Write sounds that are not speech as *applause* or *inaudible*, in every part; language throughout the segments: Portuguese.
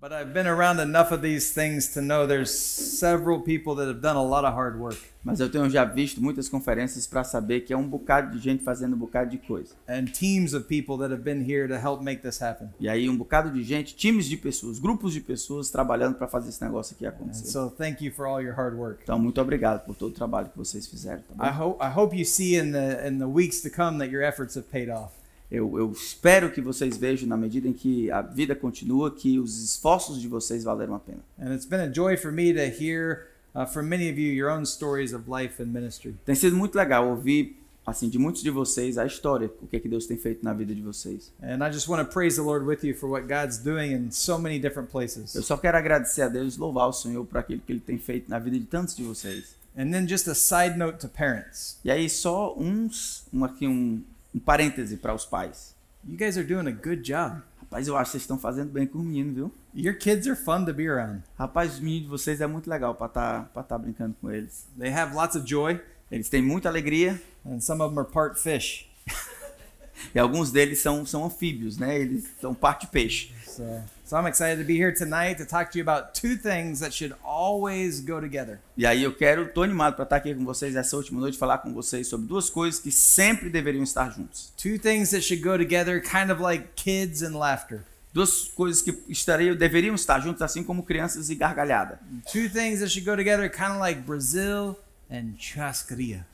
But I've been around enough of these things to know there's several people that have done a lot of hard work. Mas eu tenho já visto muitas conferências para saber que é um bocado de gente fazendo um bocado de coisa. and teams of people that have been here to help make this happen. E aí um bocado de gente, times de pessoas, grupos de pessoas trabalhando para fazer esse negócio aqui And acontecer. so thank you for all your hard work. Então muito obrigado por todo o trabalho que vocês fizeram. Tá? I hope I hope you see in the in the weeks to come that your efforts have paid off. Eu, eu espero que vocês vejam, na medida em que a vida continua, que os esforços de vocês valeram a pena. And it's been a joy for me to hear uh, from many of you your own stories of life and ministry. Tem sido muito legal ouvir, assim, de muitos de vocês a história, o que é que Deus tem feito na vida de vocês. And I just want to praise the Lord with you for what God's doing in so many different Eu places. só quero agradecer a Deus louvar o Senhor por aquilo que Ele tem feito na vida de tantos de vocês. And then just a side note to parents. E aí só uns, um aqui um, um parêntese para os pais. You guys are doing a good job. Rapaz, eu acho que vocês estão fazendo bem com o menino, viu? Your kids are fun to be around. Rapaz, os meninos de vocês é muito legal para estar para tá brincando com eles. They have lots of joy, Eles têm muita alegria and some of them are part fish. *laughs* e alguns deles são, são anfíbios, né? Eles são parte peixe. So, so I'm excited to be here tonight to talk to you about two things that should always go together. E aí eu quero, tô animado para estar aqui com vocês essa última noite, falar com vocês sobre duas coisas que sempre deveriam estar juntos. Two things that should go together, kind of like kids and laughter. Duas coisas que estariam, deveriam estar juntos, assim como crianças e gargalhada. Two things that should go together, kind of like Brazil and churrascaria.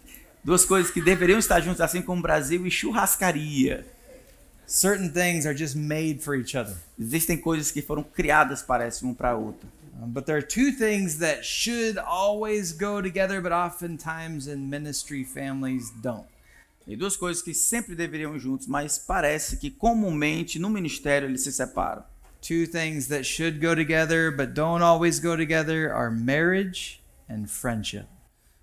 Duas coisas que deveriam estar juntas, assim como Brasil e churrascaria. Certain things are just made for each other. Existem coisas que foram criadas, parece, um para outro. Um, but there are two things that should always go together, but oftentimes in ministry families don't. E duas coisas que sempre deveriam juntos, mas parece que comumente no ministério eles se separam. Two things that should go together, but don't always go together are marriage and friendship.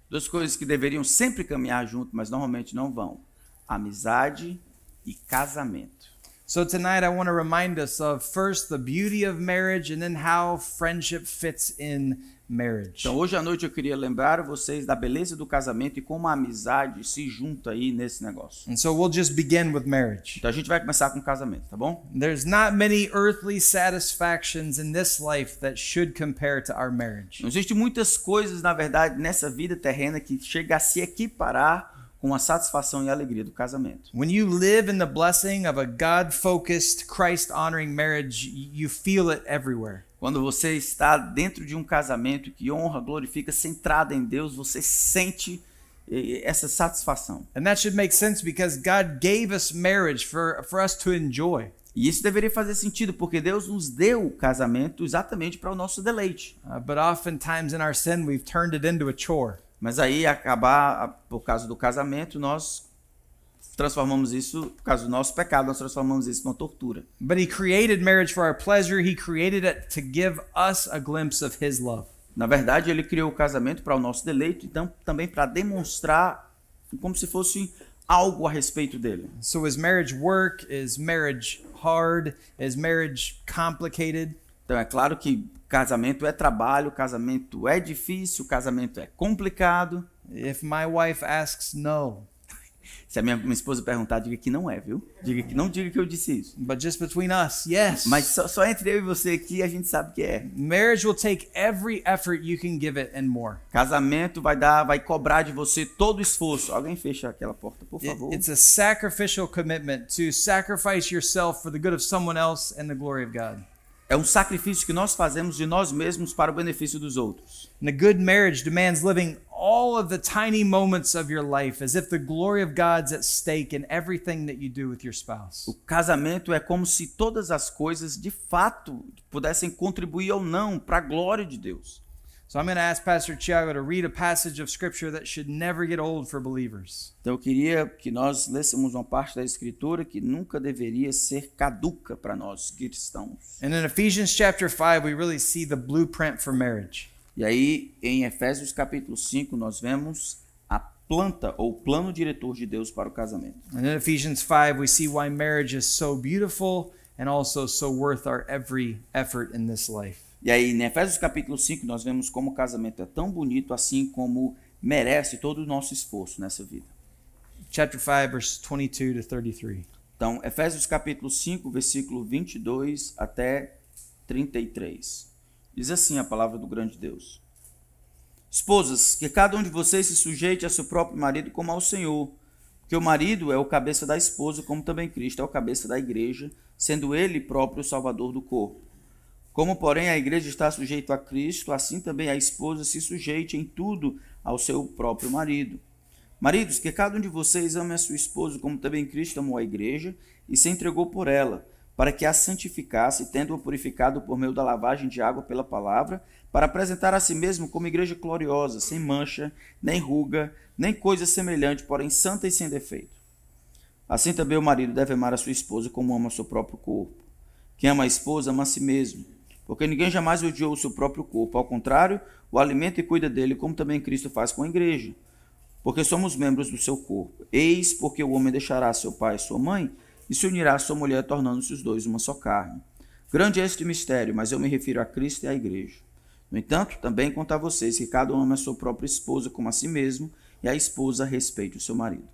Duas coisas que deveriam sempre caminhar junto, mas normalmente não vão: amizade e casamento. So tonight I want to remind us of first the beauty of marriage and then how friendship fits in marriage. Então hoje à noite eu queria lembrar vocês da beleza do casamento e como a amizade se junta aí nesse negócio. And so we'll just begin with marriage. Então a gente vai começar com o casamento, tá bom? There's not many earthly satisfactions in this life that should compare to our marriage. Não existe muitas coisas, na verdade, nessa vida terrena que chega a se equiparar com a satisfação e alegria do casamento. When you live in the blessing of a God focused, Christ honoring marriage, you feel it everywhere. Quando você está dentro de um casamento que honra, glorifica, centrada em Deus, você sente eh, essa satisfação. And that should make sense because God gave us marriage for, for us to enjoy. E isso deveria fazer sentido, porque Deus nos deu o casamento exatamente para o nosso deleite. Uh, but oftentimes in our sin, we've turned it into a chore. Mas aí, acabar, a- por causa do casamento, nós transformamos isso, por causa do nosso pecado, nós transformamos isso numa tortura. But He created marriage for our pleasure, He created it to give us a glimpse of His love. Na verdade, ele criou o casamento para o nosso deleite, então também para demonstrar como se fosse algo a respeito dele. So, is marriage work? Is marriage hard? Is marriage complicated? Então é claro que casamento é trabalho, casamento é difícil, casamento é complicado. If my wife asks, no. Se a minha, minha esposa perguntar, diga que não é, viu? Diga que não diga que eu disse isso. But just between us, yes. Mas só, só entre eu e você aqui a gente sabe que é. marriage will take every effort you can give it and more. Casamento vai dar, vai cobrar de você todo o esforço. Alguém fecha aquela porta, por favor. it's a sacrificial commitment to sacrifice yourself for the good of someone else and the glory of God. É um sacrifício que nós fazemos de nós mesmos para o benefício dos outros. And a good marriage demands living all of the tiny moments of your life as if the glory of God's at stake in everything that you do with your spouse. O casamento é como se todas as coisas de fato pudessem contribuir ou não para a glória de Deus. So I'm going to ask Pastor Tiago to read a passage of scripture that should never get old for believers. Então eu queria que nós lêssemos uma parte da escritura que nunca deveria ser caduca para nós cristãos. And in Ephesians chapter 5, we really see the blueprint for marriage. E aí em Efésios capítulo 5 nós vemos a planta ou plano diretor de Deus para o casamento. And in Ephesians 5, we see why marriage is so beautiful and also so worth our every effort in this life. E aí, em Efésios capítulo 5, nós vemos como o casamento é tão bonito, assim como merece todo o nosso esforço nessa vida. Chapter 5, verse 22 to 33. Então, Efésios capítulo 5, versículo 22 até 33. Diz assim a palavra do grande Deus: Esposas, que cada um de vocês se sujeite a seu próprio marido como ao Senhor, porque o marido é o cabeça da esposa, como também Cristo é o cabeça da igreja, sendo ele próprio o salvador do corpo. Como, porém, a igreja está sujeita a Cristo, assim também a esposa se sujeite em tudo ao seu próprio marido. Maridos, que cada um de vocês ame a sua esposa, como também Cristo amou a igreja e se entregou por ela, para que a santificasse, tendo-a purificado por meio da lavagem de água pela palavra, para apresentar a si mesmo como igreja gloriosa, sem mancha, nem ruga, nem coisa semelhante, porém santa e sem defeito. Assim também o marido deve amar a sua esposa como ama o seu próprio corpo. Quem ama a esposa ama a si mesmo, porque ninguém jamais odiou o seu próprio corpo, ao contrário, o alimenta e cuida dele, como também Cristo faz com a igreja porque somos membros do seu corpo. Eis porque o homem deixará seu pai e sua mãe e se unirá à sua mulher, tornando-se os dois uma só carne. Grande é este mistério, mas eu me refiro a Cristo e à igreja. No entanto, também conto a vocês que cada ama a sua própria esposa como a si mesmo, e a esposa respeite o seu marido.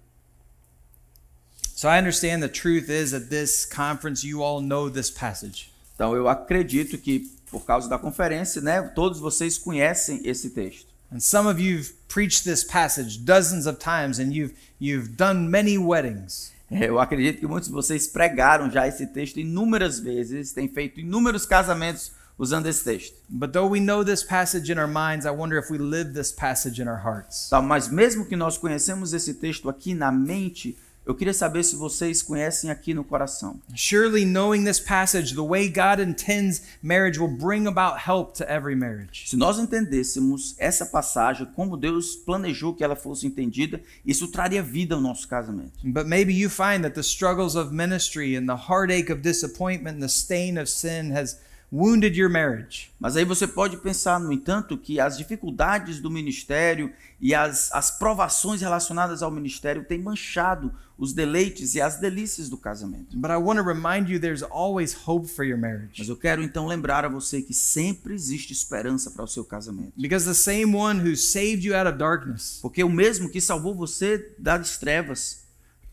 So I understand the truth is at this conference you all know this passage. Então eu acredito que por causa da conferência, né, todos vocês conhecem esse texto. And some of you've preached this passage dozens of times and you've you've done many weddings. É, Eu acredito que muitos de vocês pregaram já esse texto inúmeras vezes, têm feito inúmeros casamentos usando esse texto. But though we know this passage in our minds, I wonder if we live this passage in our hearts. Tá, mas mesmo que nós conhecemos esse texto aqui na mente, eu queria saber se vocês conhecem aqui no coração. Surely knowing this passage, the way God intends marriage will bring about help to every marriage. Se nós entendêssemos essa passagem como Deus planejou que ela fosse entendida, isso traria vida ao nosso casamento. But maybe you find that the struggles of ministry and the heartache of disappointment and the stain of sin has wounded your marriage. Mas aí você pode pensar, no entanto, que as dificuldades do ministério e as, as provações relacionadas ao ministério têm manchado os deleites e as delícias do casamento. But I want to remind you there's always hope for your marriage. Mas eu quero então lembrar a você que sempre existe esperança para o seu casamento. Because the same one who saved you out of darkness Porque o mesmo que salvou você das trevas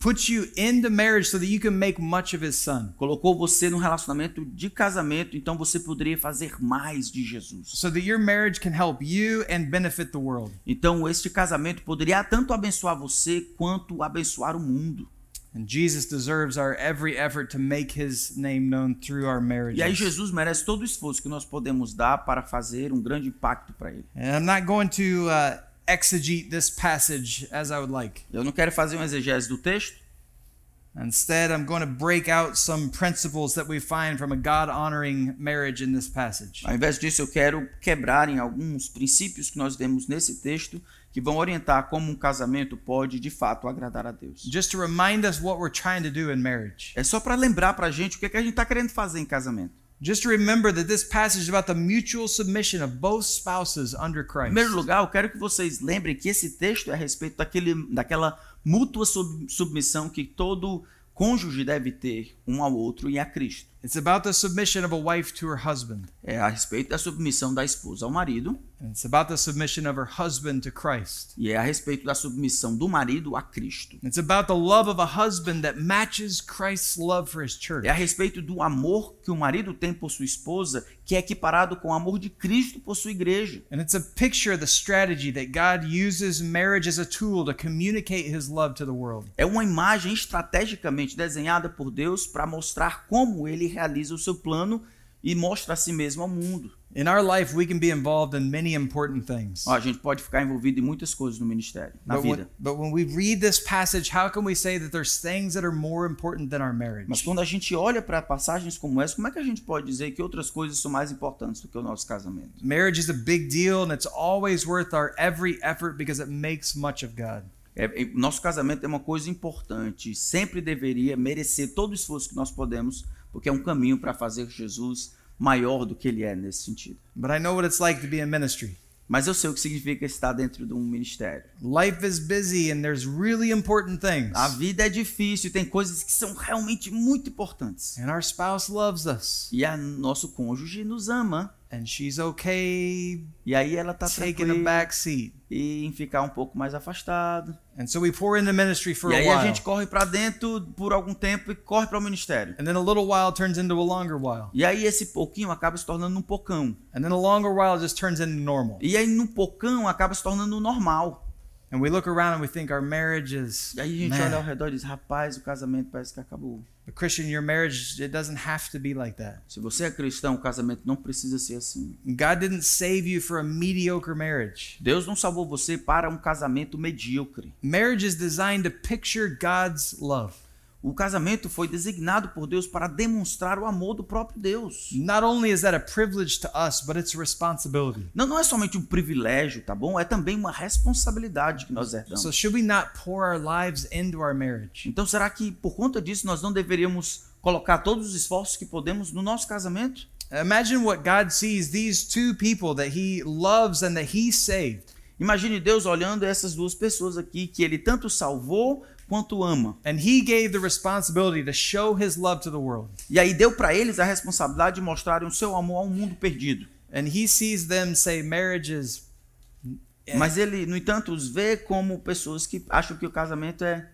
puts you into marriage so that you can make much of his son. colocou você num relacionamento de casamento, então você poderia fazer mais de Jesus. So that your marriage can help you and benefit the world. Então este casamento poderia tanto abençoar você quanto abençoar o mundo. And Jesus deserves our every effort to make his name known through our marriages. E aí Jesus merece todo o esforço que nós podemos dar para fazer um grande impacto para ele. And I'm not going to uh, exegete this passage as I would like. Eu não quero fazer um exegese do texto, Instead, I'm going to break out some principles that we find from a God honoring marriage in this passage. Ao invés disso, eu quero quebrar em alguns princípios que nós vemos nesse texto que vão orientar como um casamento pode de fato agradar a Deus. Just to remind us what we're trying to do in marriage. É só para lembrar para a gente o que, é que a gente está querendo fazer em casamento. Just to remember that this passage is about the mutual submission of both spouses under Em Christ. primeiro lugar, eu quero que vocês lembrem que esse texto é a respeito daquele, daquela mútua sub- submissão que todo cônjuge deve ter um ao outro e a Cristo. It's about the submission of a wife to her husband. É a respeito da submissão da esposa ao marido it's about the submission of her husband to Christ. e é a respeito da submissão do marido a Cristo. It's about the love of a husband that matches Christ's love for his church. É a respeito do amor que o marido tem por sua esposa, que é equiparado com o amor de Cristo por sua igreja. And it's a picture of the strategy that God uses marriage as a tool to communicate his love to the world. É uma imagem estrategicamente desenhada por Deus para mostrar como ele realiza o seu plano e mostra a si mesmo ao mundo. In our life, we can be involved in many important things. A gente pode ficar envolvido em muitas coisas no ministério, na But when, vida. but when we read this passage, how can we say that there's things that are more important than our Mas marriage? quando a gente olha para passagens como essa, como é que a gente pode dizer que outras coisas são mais importantes do que o nosso casamento? Marriage is a big deal and it's always worth our every effort because it makes much of God. É, é, nosso casamento é uma coisa importante, sempre deveria merecer todo o esforço que nós podemos, porque é um caminho para fazer Jesus maior do que ele é nesse sentido. But I know what it's like to be in ministry. Mas eu sei o que significa estar dentro de um ministério. Life is busy and there's really important things. A vida é difícil, tem coisas que são realmente muito importantes. And our spouse loves us. E a nosso cônjuge nos ama. And she's okay E aí ela tá taking a back seat. e em ficar um pouco mais afastado. And so we pour into ministry for E a aí a while. gente corre pra dentro por algum tempo e corre para o ministério. And then a little while turns into a longer while. E aí esse pouquinho acaba se tornando um pocão. And then a longer while just turns into normal. E aí no pocão acaba se tornando normal. And we look around and we think our marriage is E aí a gente man, olha ao redor e diz: rapaz, o casamento parece que acabou. Christian, your marriage it doesn't have to be like that. Se você é cristão, o casamento não precisa ser assim. God didn't save you for a mediocre marriage. Deus não salvou você para um casamento medíocre. Marriage is designed to picture God's love. O casamento foi designado por Deus para demonstrar o amor do próprio Deus. Not only is that a privilege to us, but it's a responsibility. Não, não é somente um privilégio, tá bom? É também uma responsabilidade que nós herdamos. So should we not pour our lives into our marriage? Então, será que por conta disso nós não deveríamos colocar todos os esforços que podemos no nosso casamento? Imagine what God sees these two people that he loves and that he saved. Imagine Deus olhando essas duas pessoas aqui que ele tanto salvou quanto ama. And he gave the responsibility to show his love to the world. E aí deu para eles a responsabilidade de mostrarem o seu amor ao mundo perdido. And he sees them say marriage is Mas ele, no entanto, os vê como pessoas que acham que o casamento é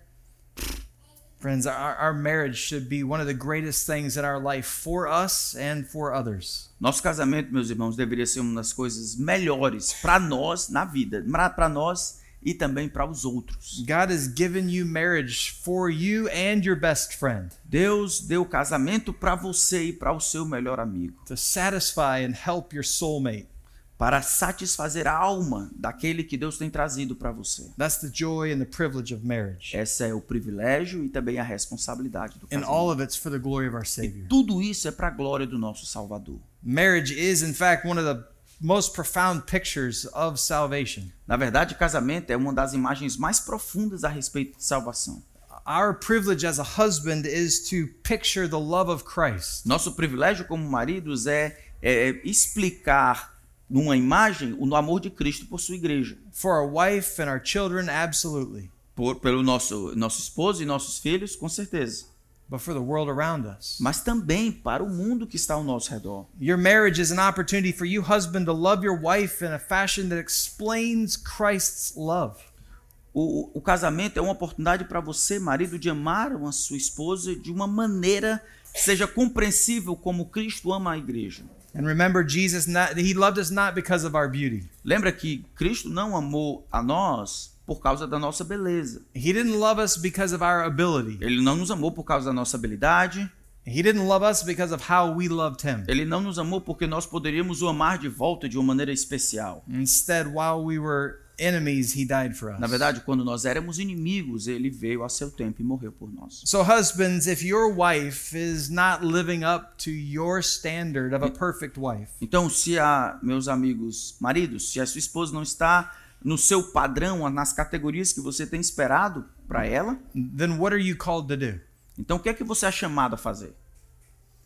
friends, our, our marriage should be one of the greatest things in our life for us and for others. Nosso casamento, meus irmãos, deveria ser uma das coisas melhores para nós na vida, para nós e também para os outros. God has given you marriage for you and your best friend Deus deu casamento para você e para o seu melhor amigo, to satisfy and help your soulmate. para satisfazer a alma daquele que Deus tem trazido para você. That's the joy and the privilege of marriage. Esse é o privilégio e também a responsabilidade do And casamento. all of it's for the glory of our Savior. Tudo isso é para a glória do nosso Salvador. Marriage is, in fact, one of the most profound pictures of salvation. Na verdade, casamento é uma das imagens mais profundas a respeito de salvação. Our privilege as a husband is to picture the love of Christ. Nosso privilégio como maridos é, é explicar numa imagem o amor de Cristo por sua igreja. For our wife and our children, absolutely. Por, pelo nosso, nosso esposo e nossos filhos, com certeza. But for the world around us. Mas também para o mundo que está ao nosso redor. Your marriage is an opportunity for you, husband, to love your wife in a fashion that explains Christ's love. O, o casamento é uma oportunidade para você, marido, de amar a sua esposa de uma maneira que seja compreensível como Cristo ama a igreja. And remember, Jesus, not, he loved us not because of our beauty. Lembra que Cristo não amou a nós por causa da nossa beleza. He didn't love us because of our ability. Ele não nos amou por causa da nossa habilidade. He didn't love us because of how we loved him. Ele não nos amou porque nós poderíamos o amar de volta de uma maneira especial. Instead, while we were enemies, he died for us. Na verdade, quando nós éramos inimigos, ele veio a seu tempo e morreu por nós. So, husbands, if your wife is not living up to your standard of a perfect wife, Então, se a meus amigos maridos, se a sua esposa não está no seu padrão, nas categorias que você tem esperado para ela, then what are you called to do? então o que é que você é chamado a fazer?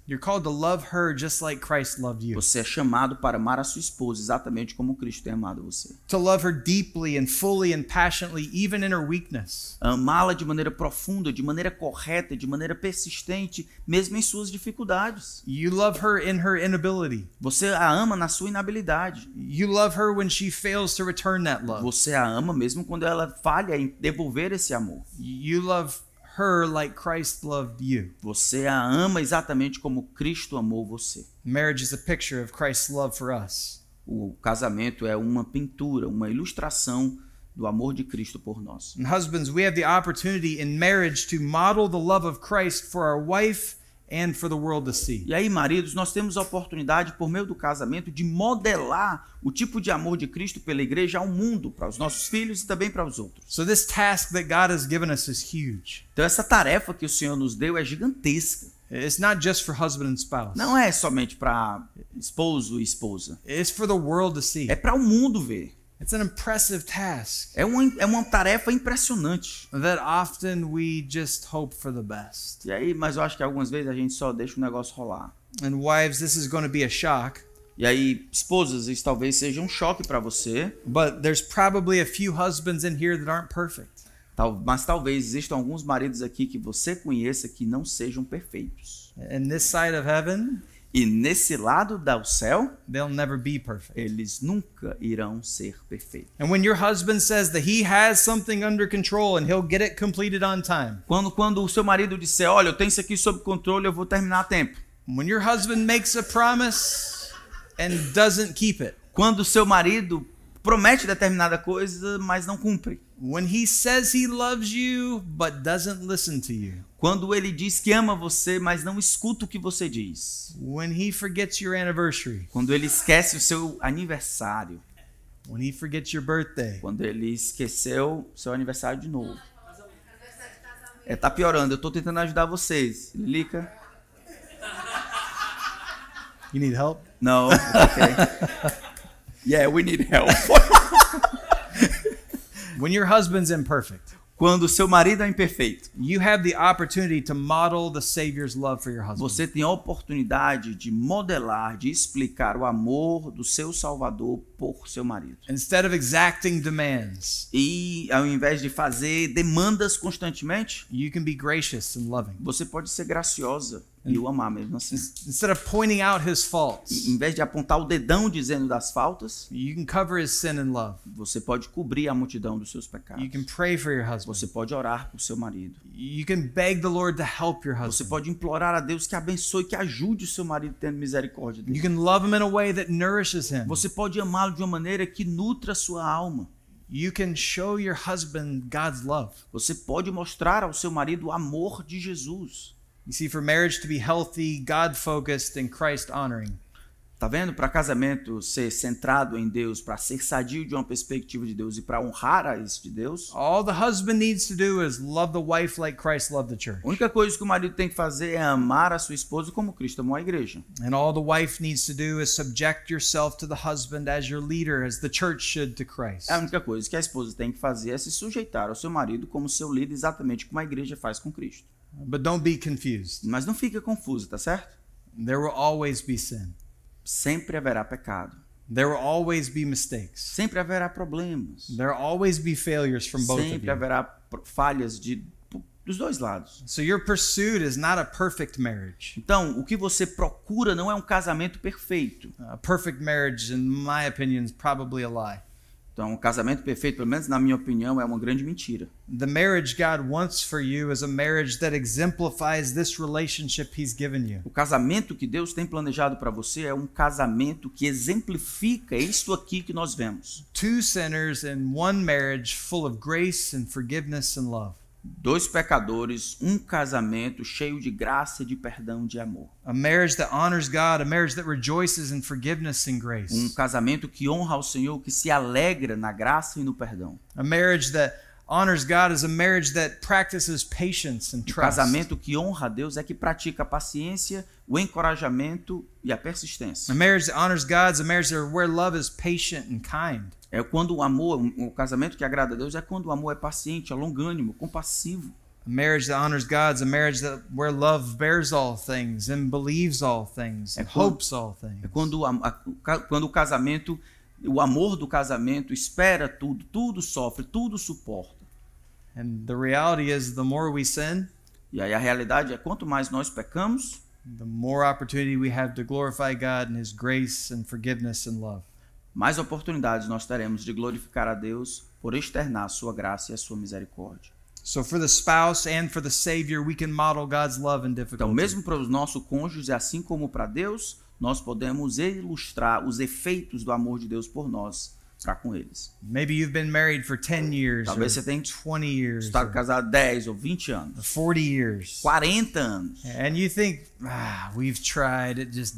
You're called to love her just like Christ loved you. Você é chamado para amar a sua esposa exatamente como Cristo tem amado você. To love her deeply and fully and passionately, even in her weakness. Amá-la de maneira profunda, de maneira correta, de maneira persistente, mesmo em suas dificuldades. You love her in her inability. Você a ama na sua inabilidade. You love her when she fails to return that love. Você a ama mesmo quando ela falha em devolver esse amor. You love her like Christ loved you. Você a ama exatamente como Cristo amou você. Marriage is a picture of Christ's love for us. O casamento é uma pintura, uma ilustração do amor de Cristo por nós. And husbands, we have the opportunity in marriage to model the love of Christ for our wife and for the world to see. E aí, maridos, nós temos a oportunidade, por meio do casamento, de modelar o tipo de amor de Cristo pela igreja ao mundo, para os nossos filhos e também para os outros. So this task that God has given us is huge. Então, essa tarefa que o Senhor nos deu é gigantesca. It's not just for husband and spouse. Não é somente para esposo e esposa. It's for the world to see. É para o mundo ver. It's an impressive task É uma, é uma tarefa impressionante. that often we just hope for the best. E aí, mas eu acho que algumas vezes a gente só deixa o negócio rolar. And wives, this is going to be a shock, E aí, esposas, isso talvez seja um choque para você, but there's probably a few husbands in here that aren't perfect. tal- mas talvez existam alguns maridos aqui que você conheça que não sejam perfeitos. In this side of heaven, E nesse lado do céu, they'll never be perfect. eles nunca irão ser perfeitos. And when your husband says that he has something under control and he'll get it completed on time, Quando, quando o seu marido disser, olha, eu tenho isso aqui sob controle, eu vou terminar a tempo. when your husband makes a promise and doesn't keep it, Quando o seu marido promete determinada coisa, mas não cumpre. When he says he loves you but doesn't listen to you, Quando ele diz que ama você, mas não escuta o que você diz. when he forgets your anniversary, Quando ele esquece o seu aniversário. when he forgets your birthday, Quando ele esqueceu seu aniversário de novo. É, tá piorando. Eu tô tentando ajudar vocês. Lilica? you need help? No. Okay. *laughs* yeah, we need help. *laughs* When your husband's imperfect, Quando seu marido é imperfeito, you have the opportunity to model the Savior's love for your husband. você tem a oportunidade de modelar, de explicar o amor do seu Salvador por seu marido. Instead of exacting demands, E ao invés de fazer demandas constantemente, you can be gracious and loving. você pode ser graciosa e o amar mesmo assim. Instead of pointing out his faults, Em vez de apontar o dedão dizendo das faltas, you can cover his sin in love. você pode cobrir a multidão dos seus You pecados. can pray for your husband. Você pode orar por seu marido. You can beg the Lord to help your Você husband. pode implorar a Deus que abençoe, que ajude o seu marido tendo misericórdia You dele. can love him in a way that nourishes him. Você pode amá-lo de uma maneira que nutra a sua alma. You can show your husband God's love. Você pode mostrar ao seu marido o amor de Jesus. You see, for marriage to be healthy, God focused, and Christ honoring, Tá vendo? Para casamento ser centrado em Deus, para ser sadio de uma perspectiva de Deus e para honrar a isso de Deus, all the husband needs to do is love the wife like Christ loved the church. a única coisa que o marido tem que fazer é amar a sua esposa como Cristo amou a igreja. And all the wife needs to do is subject yourself to the husband as your leader, as the church should to Christ. A única coisa que a esposa tem que fazer é se sujeitar ao seu marido como seu líder, exatamente como a igreja faz com Cristo. But don't be confused. Mas não fica confuso, tá certo? There will always be sin. Sempre haverá pecado. There will always be mistakes. Sempre haverá problemas. There will always be failures from both of Sempre you. haverá falhas de, dos dois lados. So your pursuit is not a perfect marriage. Então, o que você procura não é um casamento perfeito. A perfect marriage, in my opinion, is probably a lie. Então, um casamento perfeito, pelo menos na minha opinião, é uma grande mentira. The marriage God wants for you is a marriage that exemplifies this relationship He's given you. O casamento que Deus tem planejado para você é um casamento que exemplifica isso aqui que nós vemos. Two sinners in one marriage full of grace and forgiveness and love. Dois pecadores, um casamento cheio de graça, de perdão, de amor. A marriage that honors God, a marriage that rejoices in forgiveness and Um grace. casamento que honra ao Senhor, que se alegra na graça e no perdão. A marriage that honors God is a marriage that practices patience and O trust. casamento que honra a Deus é que pratica a paciência, o encorajamento e a persistência. A marriage that honors God is a marriage where love is patient and kind. É quando o amor, o casamento que agrada a Deus é quando o amor é paciente, é longânimo, compassivo. A marriage that honors God is a marriage that where love bears all things and believes all things and É quando- hopes all things. É quando o, a- o ca- quando o casamento, o amor do casamento espera tudo, tudo sofre, tudo suporta. And the reality is, the more we sin, E aí a realidade é quanto mais nós pecamos, the more opportunity we have to glorify God and His grace and forgiveness and love. mais oportunidades nós teremos de glorificar a Deus por externar a sua graça e a sua misericórdia. So, for the spouse and for the Savior, we can model God's love in Então, mesmo para os nossos cônjuges, assim como para Deus, nós podemos ilustrar os efeitos do amor de Deus por nós com eles. Maybe you've been married for 10 years, Talvez você tenha 20 years, estado casado 10 ou 20 anos, 40 years. 40 anos. And you think, ah, we've tried, it just,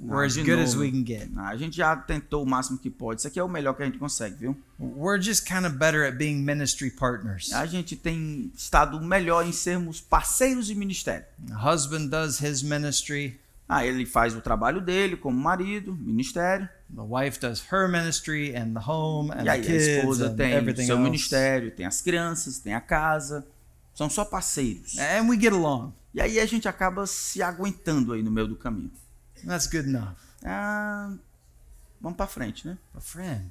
we're as good as we can get. A gente já tentou o máximo que pode. Isso aqui é o melhor que a gente consegue, viu? We're just kind of better at being ministry partners. A gente tem estado melhor em sermos parceiros de ministério. Husband does his ministry, Ah, ele faz o trabalho dele como marido, ministério. the wife does her ministry, and the home, and E the aí a kids, esposa tem seu else. ministério, tem as crianças, tem a casa. São só parceiros. And we get along. E aí a gente acaba se aguentando aí no meio do caminho. That's good enough. Ah, vamos para frente, né? But friend,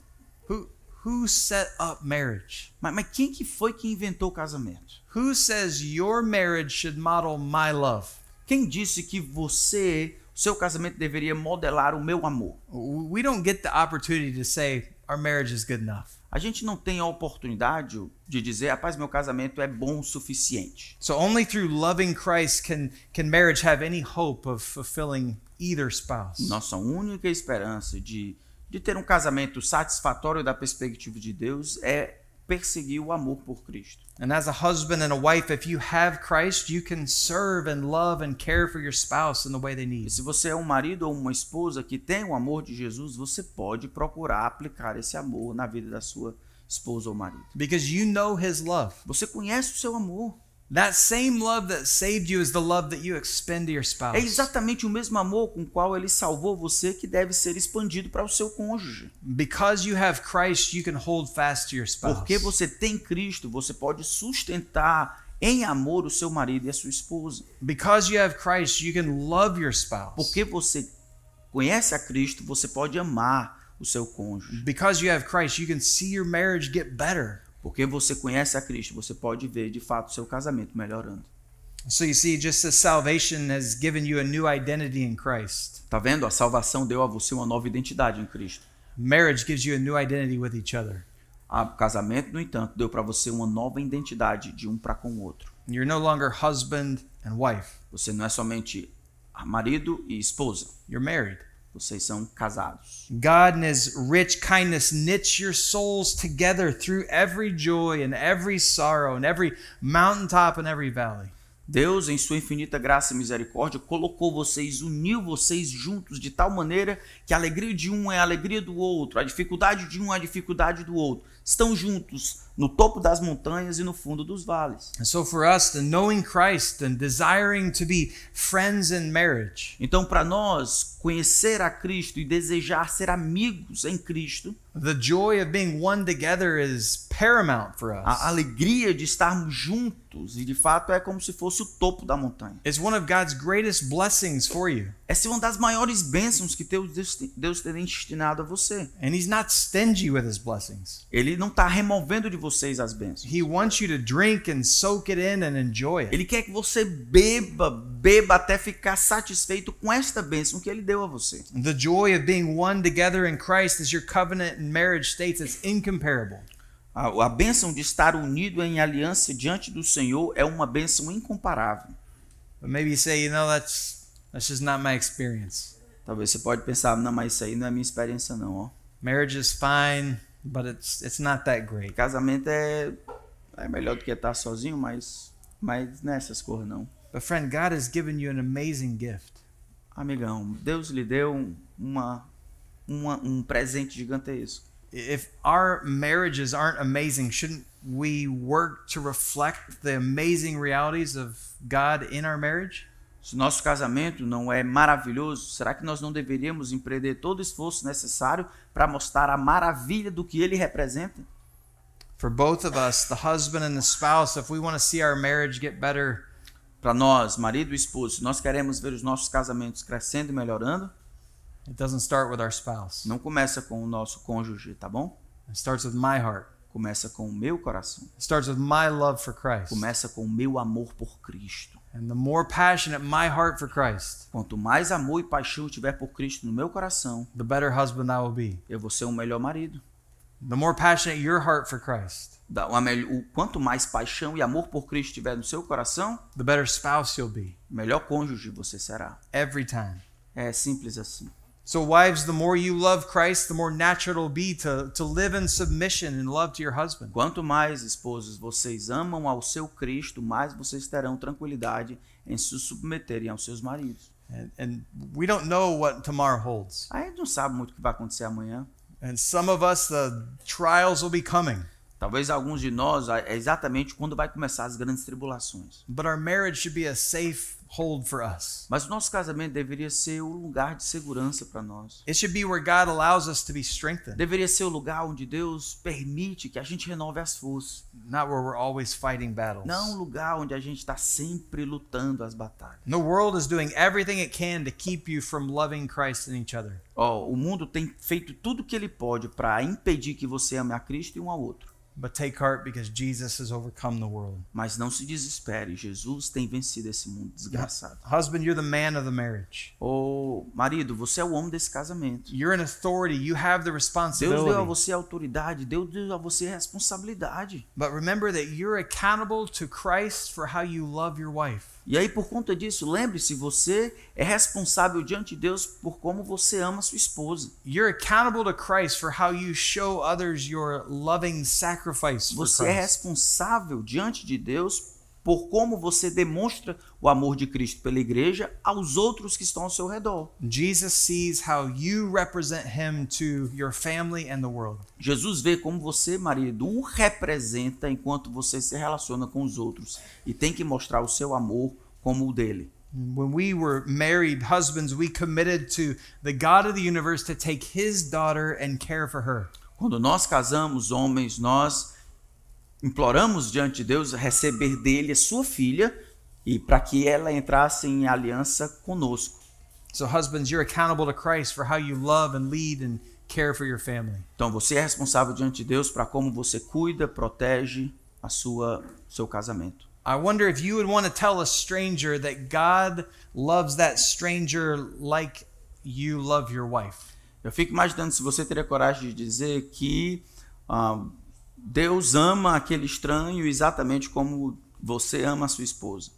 who who set up marriage? Mas, mas quem que foi que inventou o casamento? Who says your marriage should model my love? Quem disse que você, seu casamento deveria modelar o meu amor. We don't get the opportunity to say our marriage is good enough. A gente não tem a oportunidade de dizer, rapaz, meu casamento é bom o suficiente. So only through loving Christ can can marriage have any hope of fulfilling either spouse. Nossa única esperança de, de ter um casamento satisfatório da perspectiva de Deus é perseguir o amor por Cristo. And as a husband and a wife, if you have Christ, you can serve and love and care for your spouse in the way they E need. se você é um marido ou uma esposa que tem o amor de Jesus, você pode procurar aplicar esse amor na vida da sua esposa ou marido. Because you know his love. Você conhece o seu amor. That same love that saved you is the love that you expend to your spouse. É exatamente o mesmo amor com o qual ele salvou você que deve ser expandido para o seu cônjuge. Because you have Christ, you can hold fast to your spouse. Porque você tem Cristo, você pode sustentar em amor o seu marido e a sua esposa. Because you have Christ, you can love your spouse. Porque você conhece a Cristo, você pode amar o seu cônjuge. Because you have Christ, you can see your marriage get better. Porque você conhece a Cristo, você pode ver de fato o seu casamento melhorando. So you see, just as salvation has given you a new identity in Christ, Tá vendo? A salvação deu a você uma nova identidade em Cristo. marriage gives you a new identity with each other. O casamento, no entanto, deu para você uma nova identidade de um para com o outro. You're no longer husband and wife. Você não é somente marido e esposa. You're married. Vocês são casados. God in his rich kindness knits your souls together through every joy and every sorrow and every mountaintop and every valley. Deus, em sua infinita graça e misericórdia, colocou vocês, uniu vocês juntos de tal maneira que a alegria de um é a alegria do outro, a dificuldade de um é a dificuldade do outro. Estão juntos no topo das montanhas e no fundo dos vales. So for us, the knowing Christ and desiring to be friends in marriage, Então, para nós, conhecer a Cristo e desejar ser amigos em Cristo, the joy of being one together is paramount for us. a alegria de estarmos juntos, e de fato é como se fosse o topo da montanha. It's one of God's greatest blessings for you. Essa é uma das maiores bênçãos que Deus, Deus tem destinado a você. And He's not stingy with His blessings. Ele não está removendo de vocês as bênçãos. He wants you to drink and soak it in and enjoy it. Ele quer que você beba, beba até ficar satisfeito com esta bênção que ele deu a você. The joy of being one together in Christ, as your covenant and marriage states, is incomparable. A, a bênção de estar unido em aliança diante do Senhor é uma bênção incomparável. But maybe you say, you know, that's that's just not my experience. Talvez você pode pensar, não, mas isso aí não é minha experiência não, ó. Marriage is fine, but it's it's not that great. Casamento é, é melhor do que estar sozinho, mas, mas não é essas coisas não. But friend, God has given you an amazing gift. Amigão, Deus lhe deu uma, uma, um presente gigantesco. If our marriages aren't amazing, shouldn't we work to reflect the amazing realities of God in our marriage? Se nosso casamento não é maravilhoso, será que nós não deveríamos empreender todo o esforço necessário para mostrar a maravilha do que ele representa? For both of us, the husband and the spouse, if we want to see our marriage get better, Para nós, marido e esposo, se nós queremos ver os nossos casamentos crescendo e melhorando, it doesn't start with our spouse. não começa com o nosso cônjuge, tá bom? It starts with my heart. Começa com o meu coração. It starts with my love for Christ. Começa com o meu amor por Cristo. And the more passionate my heart for Christ, Quanto mais amor e paixão eu tiver por Cristo no meu coração, the better husband I will be. eu vou ser um melhor marido. The more passionate your heart for Christ, Da- o quanto mais paixão e amor por Cristo tiver no seu coração, the better spouse you'll be melhor cônjuge você será. every time. É simples assim. So, wives, the more you love Christ, the more natural it'll be to, to live in submission and love to your husband. Quanto mais esposos vocês amam ao seu Cristo, mais vocês terão tranquilidade em se submeterem aos seus maridos. And, and we don't know what tomorrow holds. A gente não sabe muito o que vai acontecer amanhã. And some of us, the trials will be coming. Talvez alguns de nós é exatamente quando vai começar as grandes tribulações. But our marriage should be a safe hold for us. Mas o nosso casamento deveria ser o lugar de segurança para nós. It should be where God allows us to be strengthened, Deveria ser o lugar onde Deus permite que a gente renove as forças. not where we're always fighting battles. Não um lugar onde a gente está sempre lutando as batalhas. The world is doing everything it can to keep you from loving Christ and each other. Ó, o mundo tem feito tudo o que ele pode para impedir que você ame a Cristo e um ao outro. But take heart because Jesus has overcome the world. Mas não se desespere, Jesus tem vencido esse mundo desgraçado. Husband, you're the man of the marriage. Ô, marido, você é o homem desse casamento. You're in authority. You have the responsibility. Deus deu a você autoridade, Deus deu a você responsabilidade. But remember that you're accountable to Christ for how you love your wife. E aí, por conta disso, lembre-se, você é responsável diante de Deus por como você ama sua esposa. You're accountable to Christ for how you show others your loving sacrifice for Você é Christ. responsável diante de Deus por como você demonstra o amor de Cristo pela igreja aos outros que estão ao seu redor. Jesus sees how you represent him to your family and the world. Jesus vê como você, marido, o representa enquanto você se relaciona com os outros e tem que mostrar o seu amor como o dele. When we were married husbands, we committed to the God of the universe to take his daughter and care for her. Quando nós casamos, homens, nós imploramos diante de Deus receber dele a sua filha e para que ela entrasse em aliança conosco. So, husbands, you're accountable to Christ for how you love and lead and care for your family. Então você é responsável diante de Deus para como você cuida, protege a sua seu casamento. I wonder if you would want to tell a stranger that God loves that stranger like you love your wife. Eu fico imaginando se você teria coragem de dizer que ah, Deus ama aquele estranho exatamente como você ama a sua esposa.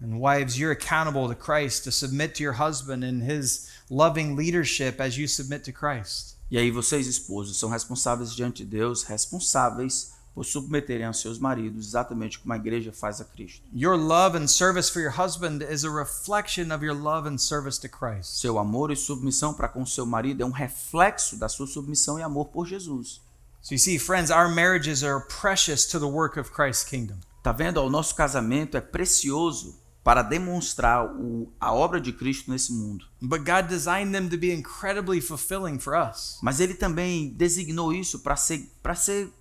And wives, you're accountable to Christ to submit to your husband in his loving leadership as you submit to Christ. E aí vocês, esposos, são responsáveis diante de Deus, responsáveis por submeterem aos seus maridos, exatamente como a igreja faz a Cristo. Your love and service for your husband is a reflection of your love and service to Christ. Seu amor e submissão para com seu marido é um reflexo da sua submissão e amor por Jesus. So you see, friends, our marriages are precious to the work of Christ's kingdom. Tá vendo? O nosso casamento é precioso para demonstrar o, a obra de Cristo nesse mundo. But God designed them to be incredibly fulfilling for us. Mas ele também designou isso para ser para ser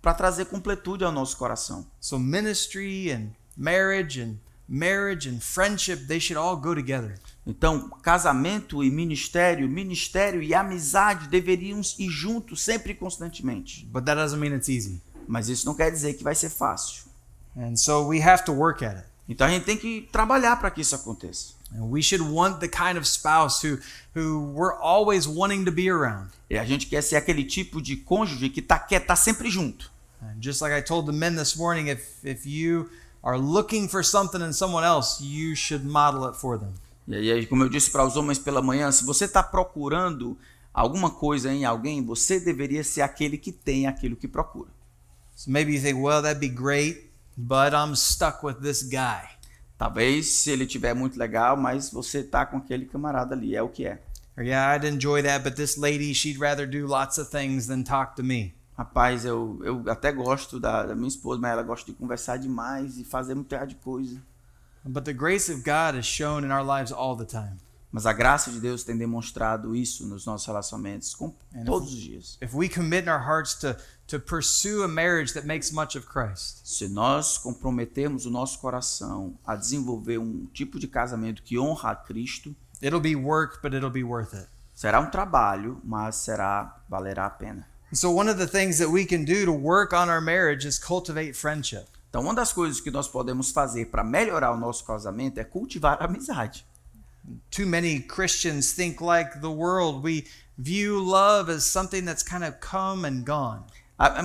para trazer completude ao nosso coração. So ministry and marriage and marriage and friendship, they should all go together. Então, casamento e ministério, ministério e amizade deveriam ir juntos sempre e constantemente. But that doesn't mean it's easy. Mas isso não quer dizer que vai ser fácil. And so we have to work at it. Então a gente tem que trabalhar para que isso aconteça. And we should want the kind of spouse who who we're always wanting to be around. E a gente quer ser aquele tipo de cônjuge que tá, quer estar sempre junto. And just like I told the men this morning, if if you are looking for something in someone else, you should model it for them. E aí, como eu disse para os homens pela manhã, se você está procurando alguma coisa em alguém, você deveria ser aquele que tem aquilo que procura. So maybe you think, well, that'd be great, but I'm stuck with this guy. Talvez se ele tiver muito legal, mas você tá com aquele camarada ali, é o que é. Or yeah, I'd enjoy that, but this lady, she'd rather do lots of things than talk to me. Rapaz, eu, eu até gosto da, da minha esposa, mas ela gosta de conversar demais e fazer muita de coisa. But the grace of God is shown in our lives all the time. Mas a graça de Deus tem demonstrado isso nos nossos relacionamentos com And if- todos os dias. If we commit in our hearts to to pursue a marriage that makes much of Christ, Se nós comprometermos o nosso coração a desenvolver um tipo de casamento que honra a Cristo, it'll be work, but it'll be worth it. será um trabalho, mas será valerá a pena. And so one of the things that we can do to work on our marriage is cultivate friendship. Então, uma das coisas que nós podemos fazer para melhorar o nosso casamento é cultivar a amizade. Too many Christians think like the world. We view love as something that's kind of come and gone.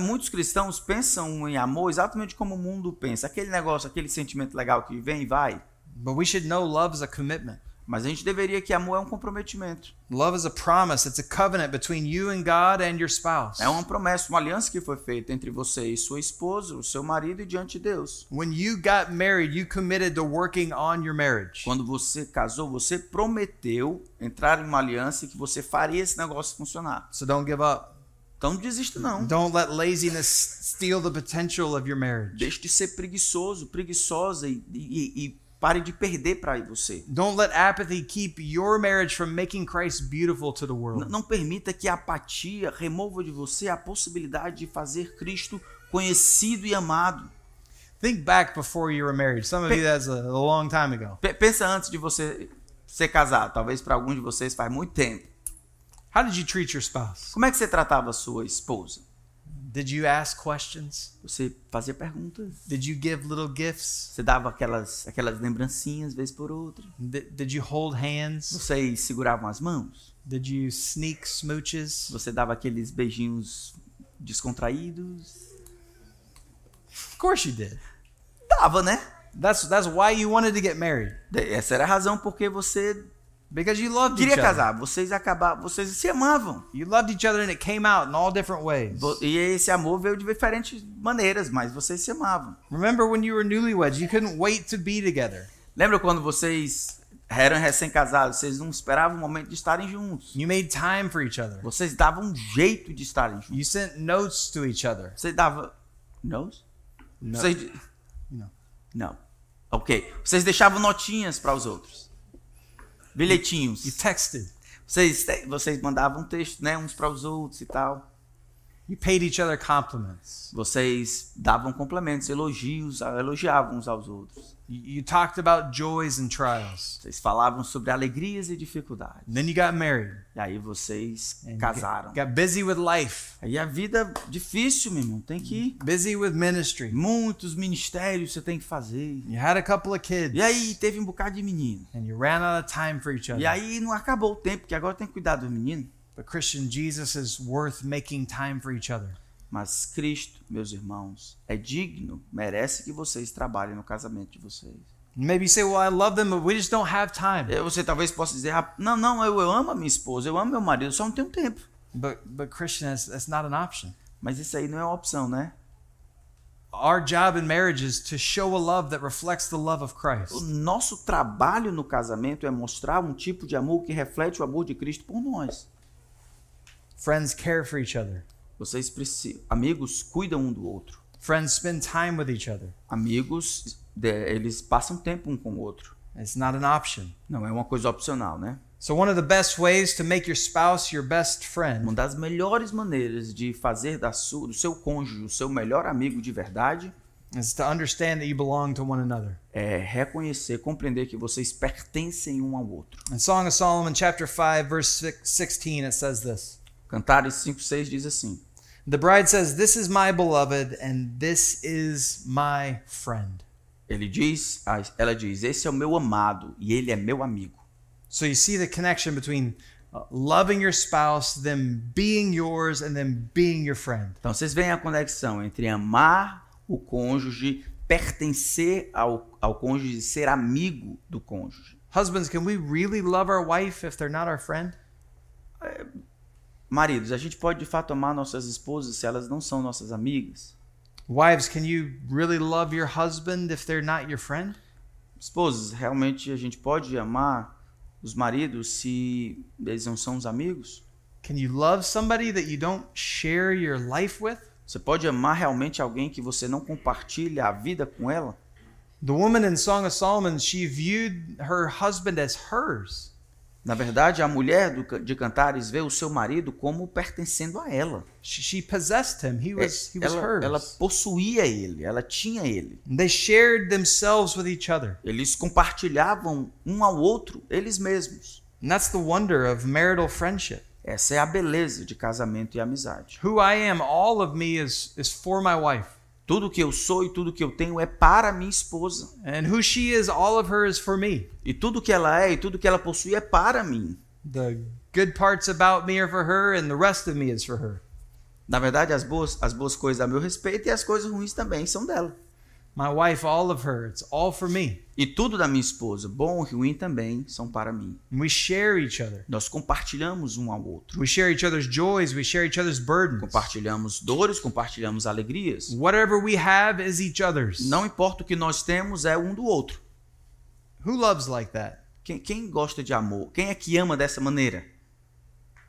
Muitos cristãos pensam em amor exatamente como o mundo pensa. Aquele negócio, aquele sentimento legal que vem e vai. But we should know love is a commitment. Mas a gente deveria que amor é um comprometimento. Love is a promise. It's a covenant between you and God and your spouse. É uma promessa, uma aliança que foi feita entre você e sua esposa, o seu marido e diante de Deus. When you got married, you committed to working on your marriage. Quando você casou, você prometeu entrar em uma aliança e que você faria esse negócio funcionar. So don't give up. Então não desista não. Don't let laziness steal the potential of your marriage. Deixe de ser preguiçoso, preguiçosa e, e- e pare de perder para você. Don't let apathy keep your marriage from making Christ beautiful to the N- world. Não permita que a apatia remova de você a possibilidade de fazer Cristo conhecido e amado. Think back before you were married. Some of you, that's a, a long time ago. Pe- pensa antes de você ser casado. Talvez para alguns de vocês faz muito tempo. How did you treat your spouse? Como é que você tratava a sua esposa? Did you ask questions? Você fazia perguntas. Did you give little gifts? Você dava aquelas, aquelas lembrancinhas, vez por outra. Did, did you hold hands? Vocês seguravam as mãos. Did you sneak smooches? Você dava aqueles beijinhos descontraídos. Of course you did. Dava, né? That's that's why you wanted to get married Essa era a razão porque você because you loved queria each other. casar. Vocês acabavam, vocês se amavam. You loved each other and it came out in all different ways. E esse amor veio de diferentes maneiras, mas vocês se amavam. Remember when you were newlyweds, you couldn't wait to be together. Lembra quando vocês eram recém-casados, vocês não esperavam o momento de estarem juntos. You made time for each other. Vocês davam um jeito de estarem juntos. You sent notes to each other. Você dava. Não? No. Vocês... Não. Não. Ok. Vocês deixavam notinhas para os outros. Bilhetinhos. You texted. Vocês, vocês mandavam texto, né? Uns para os outros e tal. You paid each other compliments. Vocês davam complementos, elogios, elogiavam uns aos outros. You, talked about joys and trials. Vocês falavam sobre alegrias e dificuldades. Then you got married. E aí vocês And casaram. Got, got busy with life, Aí a vida difícil, meu irmão. Tem que ir. busy with ministry. Muitos ministérios você tem que fazer. You had a couple of kids. E aí teve um bocado de menino. And you ran out of time for each other. E aí não acabou o tempo, porque agora tem que cuidar dos meninos. But Christian, Jesus is worth making time for each other. Mas Cristo, meus irmãos, é digno, merece que vocês trabalhem no casamento de vocês. Maybe you say, well, I love them, but we just don't have time. Você talvez possa dizer, "Ah, não, não, eu, eu amo a minha esposa, eu amo meu marido, só não tenho tempo. But, but Christian, that's, that's not an option. Mas isso aí não é uma opção, né? Our job in marriage is to show a love that reflects the love of O Christ. nosso trabalho no casamento é mostrar um tipo de amor que reflete o amor de Cristo por nós. Friends care for each other. Vocês precisam, amigos cuidam um do outro. Friends spend time with each other. Amigos, de- eles passam tempo um com o outro. It's not an option. Não é uma coisa opcional, né? So, one of the best ways to make your spouse your best Uma friend das melhores maneiras de fazer da su- do seu cônjuge o seu melhor amigo de verdade is to understand that you belong to one another. é reconhecer, compreender que vocês pertencem um ao outro. In Song of Solomon, chapter 5, verse six- 16, it says this Cantares 5:6 diz assim: The bride says, This is my beloved, and this is my friend. Ele diz, ela diz: "Esse é o meu amado e ele é meu amigo". So, you see the connection between uh, loving your spouse, them being yours, and them being your friend. Então vocês veem a conexão entre amar o cônjuge, pertencer ao, ao cônjuge, e ser amigo do cônjuge. Husbands, can we really love our wife if they're not our friend? Maridos, a gente pode de fato amar nossas esposas se elas não são nossas amigas? Wives, can you really love your husband if they're not your friend? Esposas, realmente a gente pode amar os maridos se eles não são os amigos? Can you love somebody that you don't share your life with? Você pode amar realmente alguém que você não compartilha a vida com ela? The woman in Song of Solomon, she viewed her husband as hers. Na verdade, a mulher do, de Cantares vê o seu marido como pertencendo a ela. She, she possessed him. He was, he was ela, hers. ela possuía ele, ela tinha ele. They shared themselves with each other. Eles compartilhavam um ao outro, eles mesmos. And that's the wonder of marital friendship. Essa é a beleza de casamento e amizade. Who I am, all of me is, is for my wife. Tudo que eu sou e tudo que eu tenho é para minha esposa. And who she is, all of her is for me. E tudo que ela é e tudo que ela possui é para mim. The good parts about me are for her, and the rest of me is for her. Na verdade, as boas, as boas coisas a meu respeito e as coisas ruins também são dela. My wife, all of her, it's all for me. E tudo da minha esposa, bom e ruim também, são para mim. We share each other. Nós compartilhamos um ao outro. We share each other's joys, we share each other's burdens. Compartilhamos dores, compartilhamos alegrias. Whatever we have is each other's. Não importa o que nós temos, é um do outro. Who loves like that? Quem, quem gosta de amor? Quem é que ama dessa maneira?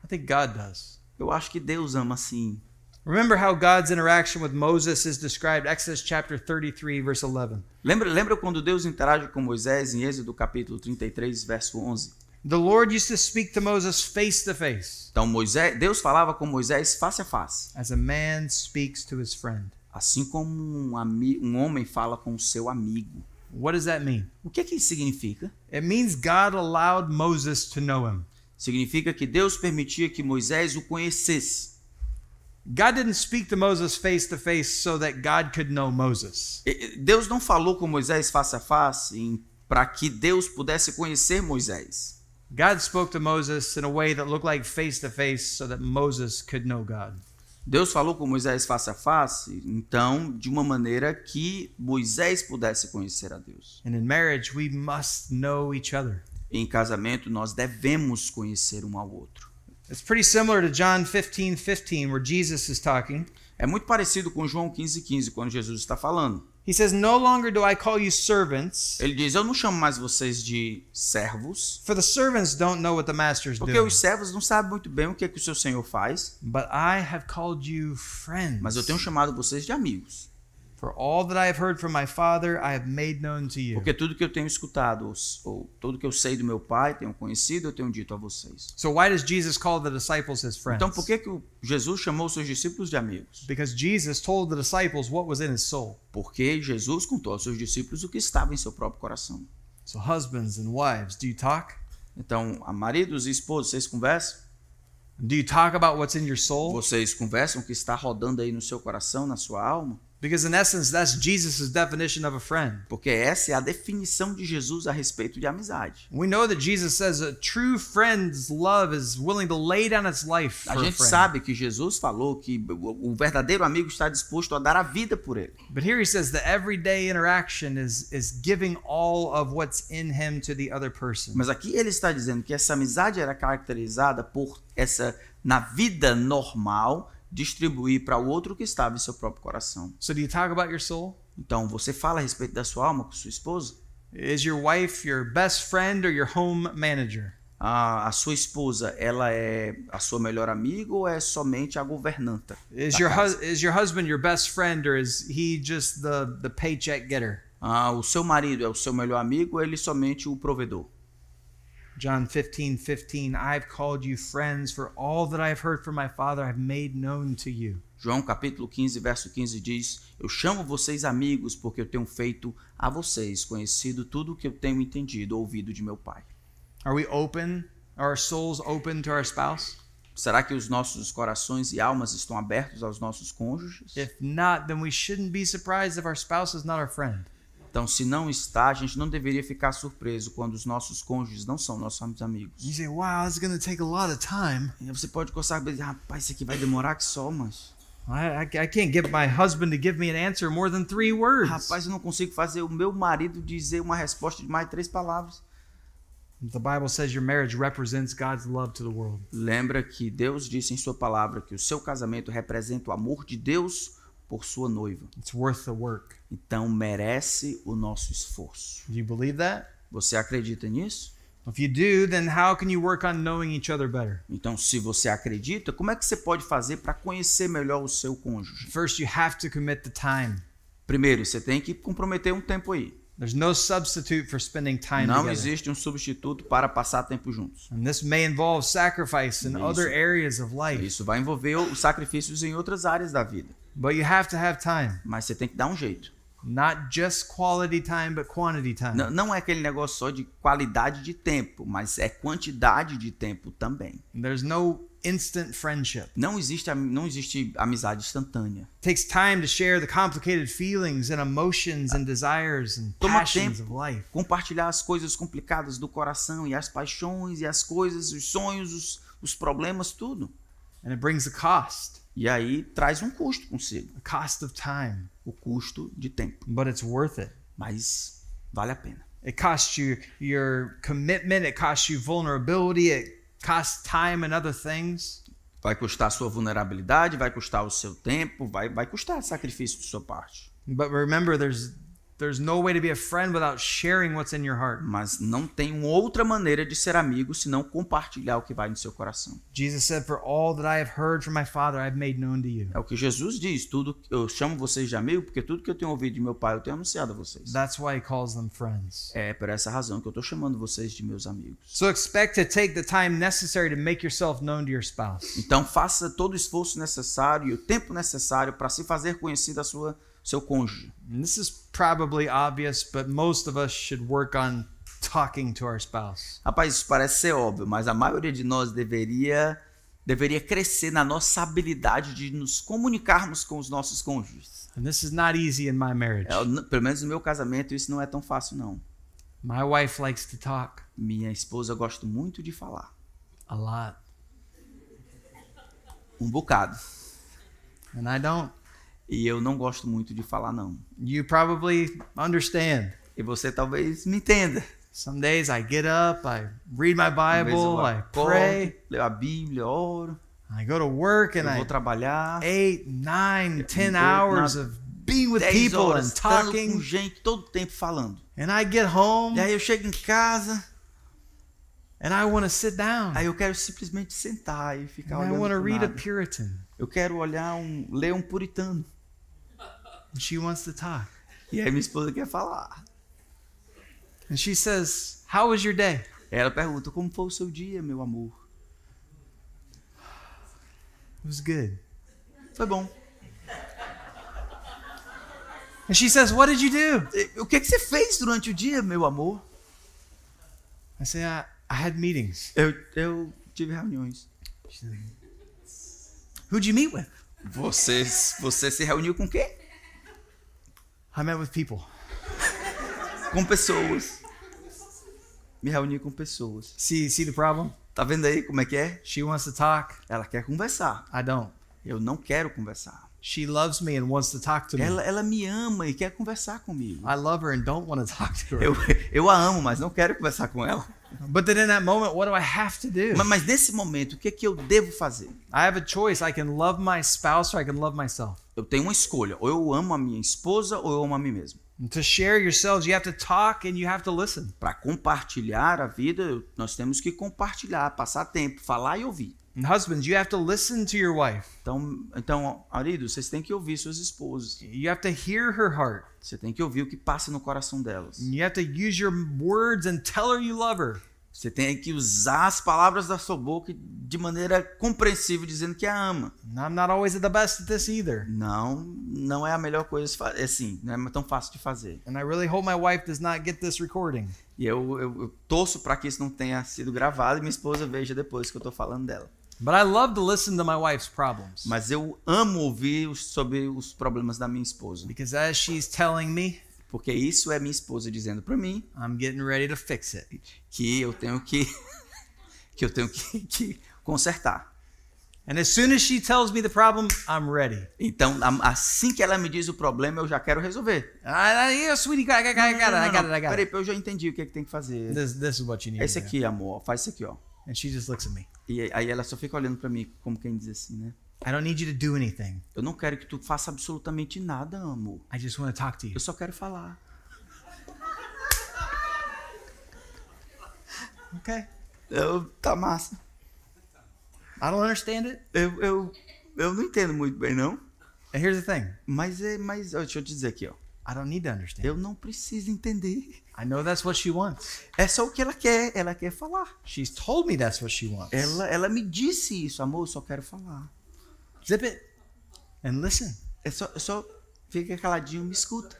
I think God does. Eu acho que Deus ama assim. Remember how God's interaction with Moses is described Exodus chapter 33 verse 11. Lembra, lembra quando Deus interage com Moisés em Êxodo capítulo 33, verso 11? The Lord used to speak to Moses face to face, Então Moisés, Deus falava com Moisés face a face, as a man speaks to his friend. assim como um, um homem fala com seu amigo. What does that mean? O que que isso significa? It means God allowed Moses to know him. Significa que Deus permitia que Moisés o conhecesse. God didn't speak to Moses face to face so that God could know Moses. Deus não falou com Moisés face a face para que Deus pudesse conhecer Moisés. God spoke to Moses in a way that looked like face to face so that Moses could know God. Deus falou com Moisés face a face, então, de uma maneira que Moisés pudesse conhecer a Deus. And in marriage, we must know each other. Em casamento, nós devemos conhecer um ao outro. It's pretty similar to John 15 15, where Jesus is talking. É muito parecido com João 15,15, 15, quando Jesus está falando. He says, No longer do I call you servants, Ele diz: Eu não chamo mais vocês de servos, for the servants don't know what the master's porque doing. os servos não sabem muito bem o que, é que o seu senhor faz, But I have called you friends. mas eu tenho chamado vocês de amigos. Porque tudo que eu tenho escutado, ou, tudo que eu sei do meu pai, tenho conhecido, eu tenho dito a vocês. So why does Jesus call the disciples his friends? Então, por que, que Jesus chamou os seus discípulos de amigos? Because Jesus told the disciples what was in his soul. Porque Jesus contou aos seus discípulos o que estava em seu próprio coração. So husbands and wives, do you talk? Então, a maridos e esposos, vocês conversam? Do you talk about what's in your soul? Vocês conversam o que está rodando aí no seu coração, na sua alma? Because in essence, that's Jesus' definition of a friend. Porque essa é a definição de Jesus a respeito de amizade. We know that Jesus says a true friend's love is willing to lay down its life A for a gente friend. sabe que Jesus falou que o o verdadeiro amigo está disposto a dar a vida por ele. But here he says the everyday interaction is is giving all of what's in him to the other person. Mas aqui ele está dizendo que essa amizade era caracterizada por essa, na vida normal, distribuir para o outro que estava em seu próprio coração. So do you talk about your soul? Então, você fala a respeito da sua alma com sua esposa? Is your wife your best friend or your home manager? A, a sua esposa, ela é a sua melhor amiga ou é somente a governanta? Is your is your husband your best friend or is he just the the paycheck getter? Ah, o seu marido é o seu melhor amigo ou ele somente o provedor? John 15, 15, I've called you friends, for all that I have heard from my Father I've made known to you. João capítulo 15, verso 15 diz: Eu chamo vocês amigos porque eu tenho feito a vocês conhecido tudo o que eu tenho entendido, ouvido de meu Pai. Are we open? Are our souls open to our spouse? Será que os nossos corações e almas estão abertos aos nossos cônjuges? If not, then we shouldn't be surprised if our spouse is not our friend. Então, se não está, a gente não deveria ficar surpreso quando os nossos cônjuges não são nossos amigos. You say, wow, this is going to take a lot of time. E você pode coçar a rapaz, isso aqui vai demorar que só, mas... I, I, I can't get my husband to give me an answer more than three words. Rapaz, eu não consigo fazer o meu marido dizer uma resposta de mais três palavras. The Bible says your marriage represents God's love to the world. Lembra que Deus disse em sua palavra que o seu casamento representa o amor de Deus por sua noiva. It's worth the work. Então merece o nosso esforço. Do you believe that? Você acredita nisso? If you do, then how can you work on knowing each other better? Então, se você acredita, como é que você pode fazer para conhecer melhor o seu cônjuge? First, you have to commit the time. Primeiro, você tem que comprometer um tempo aí. There's no substitute for spending time Não together. existe um substituto para passar tempo juntos. And this may involve sacrifice in Isso. other areas of life, Isso vai envolver os sacrifícios em outras áreas da vida. But you have to have time. Mas você tem que dar um jeito. Not just quality time, but quantity time. Não, não é aquele negócio só de qualidade de tempo, mas é quantidade de tempo também. There's no instant friendship. Não existe, não existe amizade instantânea. It takes time to share the complicated feelings and emotions and desires and Toma passions tempo. of life. Compartilhar as coisas complicadas do coração e as paixões e as coisas, os sonhos, os, os problemas, tudo. And it brings a cost, E aí traz um custo consigo, a cost of time, o custo de tempo. but it's worth it. Mas vale a pena. It costs you your commitment, it costs you vulnerability, it costs time and other things. Vai custar a sua vulnerabilidade, vai custar o seu tempo, vai, vai custar sacrifício de sua parte. But remember there's there's no way to be a friend without sharing what's in your heart. Mas não tem outra maneira de ser amigo senão compartilhar o que vai no seu coração. Jesus said, For all that I have heard from my Father, I've made known to you. É o que Jesus diz. Tudo eu chamo vocês de amigo porque tudo que eu tenho ouvido de meu pai eu tenho anunciado a vocês. That's why he calls them friends. É por essa razão que eu estou chamando vocês de meus amigos. So expect to take the time necessary to make yourself known to your spouse. Então faça todo o esforço necessário e o tempo necessário para se fazer conhecido a sua seu cônjuge. And this is probably obvious, but most of us should work on talking to our spouse. Rapaz, isso parece ser óbvio, mas a maioria de nós deveria deveria crescer na nossa habilidade de nos comunicarmos com os nossos cônjuges. And this is not easy in my marriage. É, pelo menos no meu casamento isso não é tão fácil não. My wife likes to talk Minha esposa gosta muito de falar, a lot, um bocado, and I don't. E eu não gosto muito de falar não. You probably understand. E você talvez me entenda. Some days I get up, I read my eu Bible, I pray, leio a Bíblia, oro, I go to work, eu and vou I trabalhar. eight, nine, ten hours of being with 10 people horas and estando com talking, gente todo tempo falando. and I get home E aí eu chego em casa, and I want to sit down. aí eu quero simplesmente sentar e ficar And I olhando want to read a nada. Puritan. Eu quero olhar um, ler um puritano. And she wants to talk. E aí minha esposa quer falar. And she says, How was your day? Ela pergunta: "Como foi o seu dia, meu amor?" It was good. Foi bom. And she says, What did you do? O que que você fez durante o dia, meu amor? I say, I, I had meetings. Eu, eu tive reuniões. Who'd you meet with? Você, você se reuniu com quem? I met with people. *laughs* Com pessoas. Me reuni com pessoas. See, see the problem? Tá vendo aí como é que é? She wants to talk. Ela quer conversar. I don't. Eu não quero conversar. She loves me and wants to talk to me. Ela, ela me ama e quer conversar comigo. I love her and don't want to talk to her. Eu, eu a amo, mas não quero conversar com ela. But then in that moment, what do I have to do? Mas, mas nesse momento, o que, é que eu devo fazer? I have a choice. I can love my spouse or I can love myself. Eu tenho uma escolha. Ou eu amo a minha esposa ou eu amo a mim mesmo. And to share yourselves, you have to talk and you have to listen. Para compartilhar a vida, nós temos que compartilhar, passar tempo, falar e ouvir. And husbands, you have to listen to your wife. Então, então, marido, vocês têm que ouvir suas esposas. You have to hear her heart. Você tem que ouvir o que passa no coração delas. And you have to use your words and tell her you love her. Você tem que usar as palavras da sua boca de maneira compreensível, dizendo que a ama. I'm not always the best at this either. Não, não é a melhor coisa, é assim, não é tão fácil de fazer. And I really hope my wife does not get this recording. E eu, eu, eu torço para que isso não tenha sido gravado e minha esposa veja depois que eu tô falando dela. But I love to listen to my wife's problems. Mas eu amo ouvir sobre os problemas da minha esposa, Because as she's telling me, porque isso é minha esposa dizendo para mim I'm getting ready to fix it. que eu tenho que *laughs* que eu tenho que, que consertar. And as soon as she tells me the problem, I'm ready. Então, assim que ela me diz o problema, eu já quero resolver. I, I, yeah, sweetie, I got, I got, I got it, I got it, Peraí, it. eu já entendi o que, é que tem que fazer. This, this is what you need. Esse aqui, amor, faz isso aqui, ó. And she just looks at me. E aí ela só fica olhando para mim, como quem diz assim, né? I don't need you to do anything. Eu não quero que tu faça absolutamente nada, amor. I just want to talk to you. Eu só quero falar. Okay. Eu, tá massa. I don't understand it. Eu, eu, eu não entendo muito bem, não. And here's the thing Mas é, mas deixa eu te dizer aqui, ó. I don't need to understand. Eu não preciso entender. I know that's what she wants. É só o que ela quer. Ela quer falar. She's told me that's what she wants. Ela, ela me disse isso, amor. Eu só quero falar. Zip it and listen. É só, é só fica caladinho, me escuta.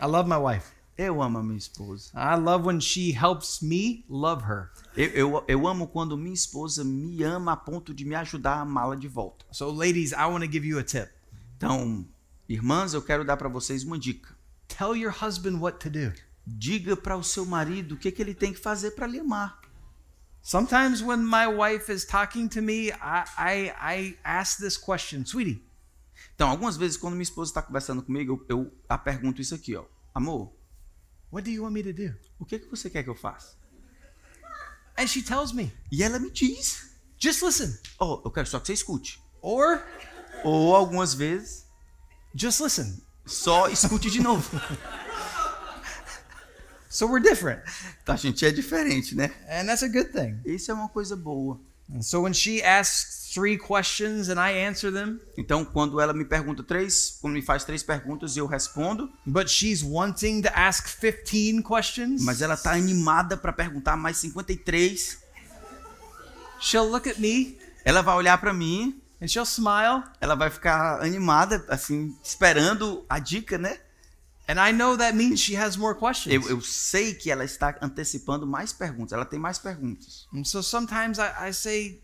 I love my wife. Eu amo a minha esposa. I love when she helps me love her. Eu, eu, eu amo quando minha esposa me ama a ponto de me ajudar a amá-la de volta. So, ladies, I want to give you a tip. Então, irmãs, eu quero dar para vocês uma dica. Tell your husband what to do. Diga para o seu marido o que, que ele tem que fazer para lhe amar. Sometimes when my wife is talking to me, I, I, I ask this question, sweetie, Então, algumas vezes, quando minha esposa está conversando comigo, eu, eu a pergunto isso aqui, ó. Amor, what do you want me to do? o que, que você quer que eu faça? And she tells me, E ela me diz. just listen. Ó, eu quero só que você escute. Or Ou algumas vezes, just listen. só escute de novo. *laughs* So we're different. Tá, gente? É diferente, né? And that's a good thing. Isso é uma coisa boa. And so when she asks three questions and I answer them, Então, quando ela me pergunta três, quando me faz três perguntas eu respondo, but she's wanting to ask 15 questions, mas ela tá animada para perguntar mais 53, she'll look at me ela vai olhar para mim, and she'll smile. ela vai ficar animada, assim, esperando a dica, né? And I know that means she has more questions. Eu, eu sei que ela está antecipando mais perguntas, ela tem mais perguntas. And so sometimes I, I say,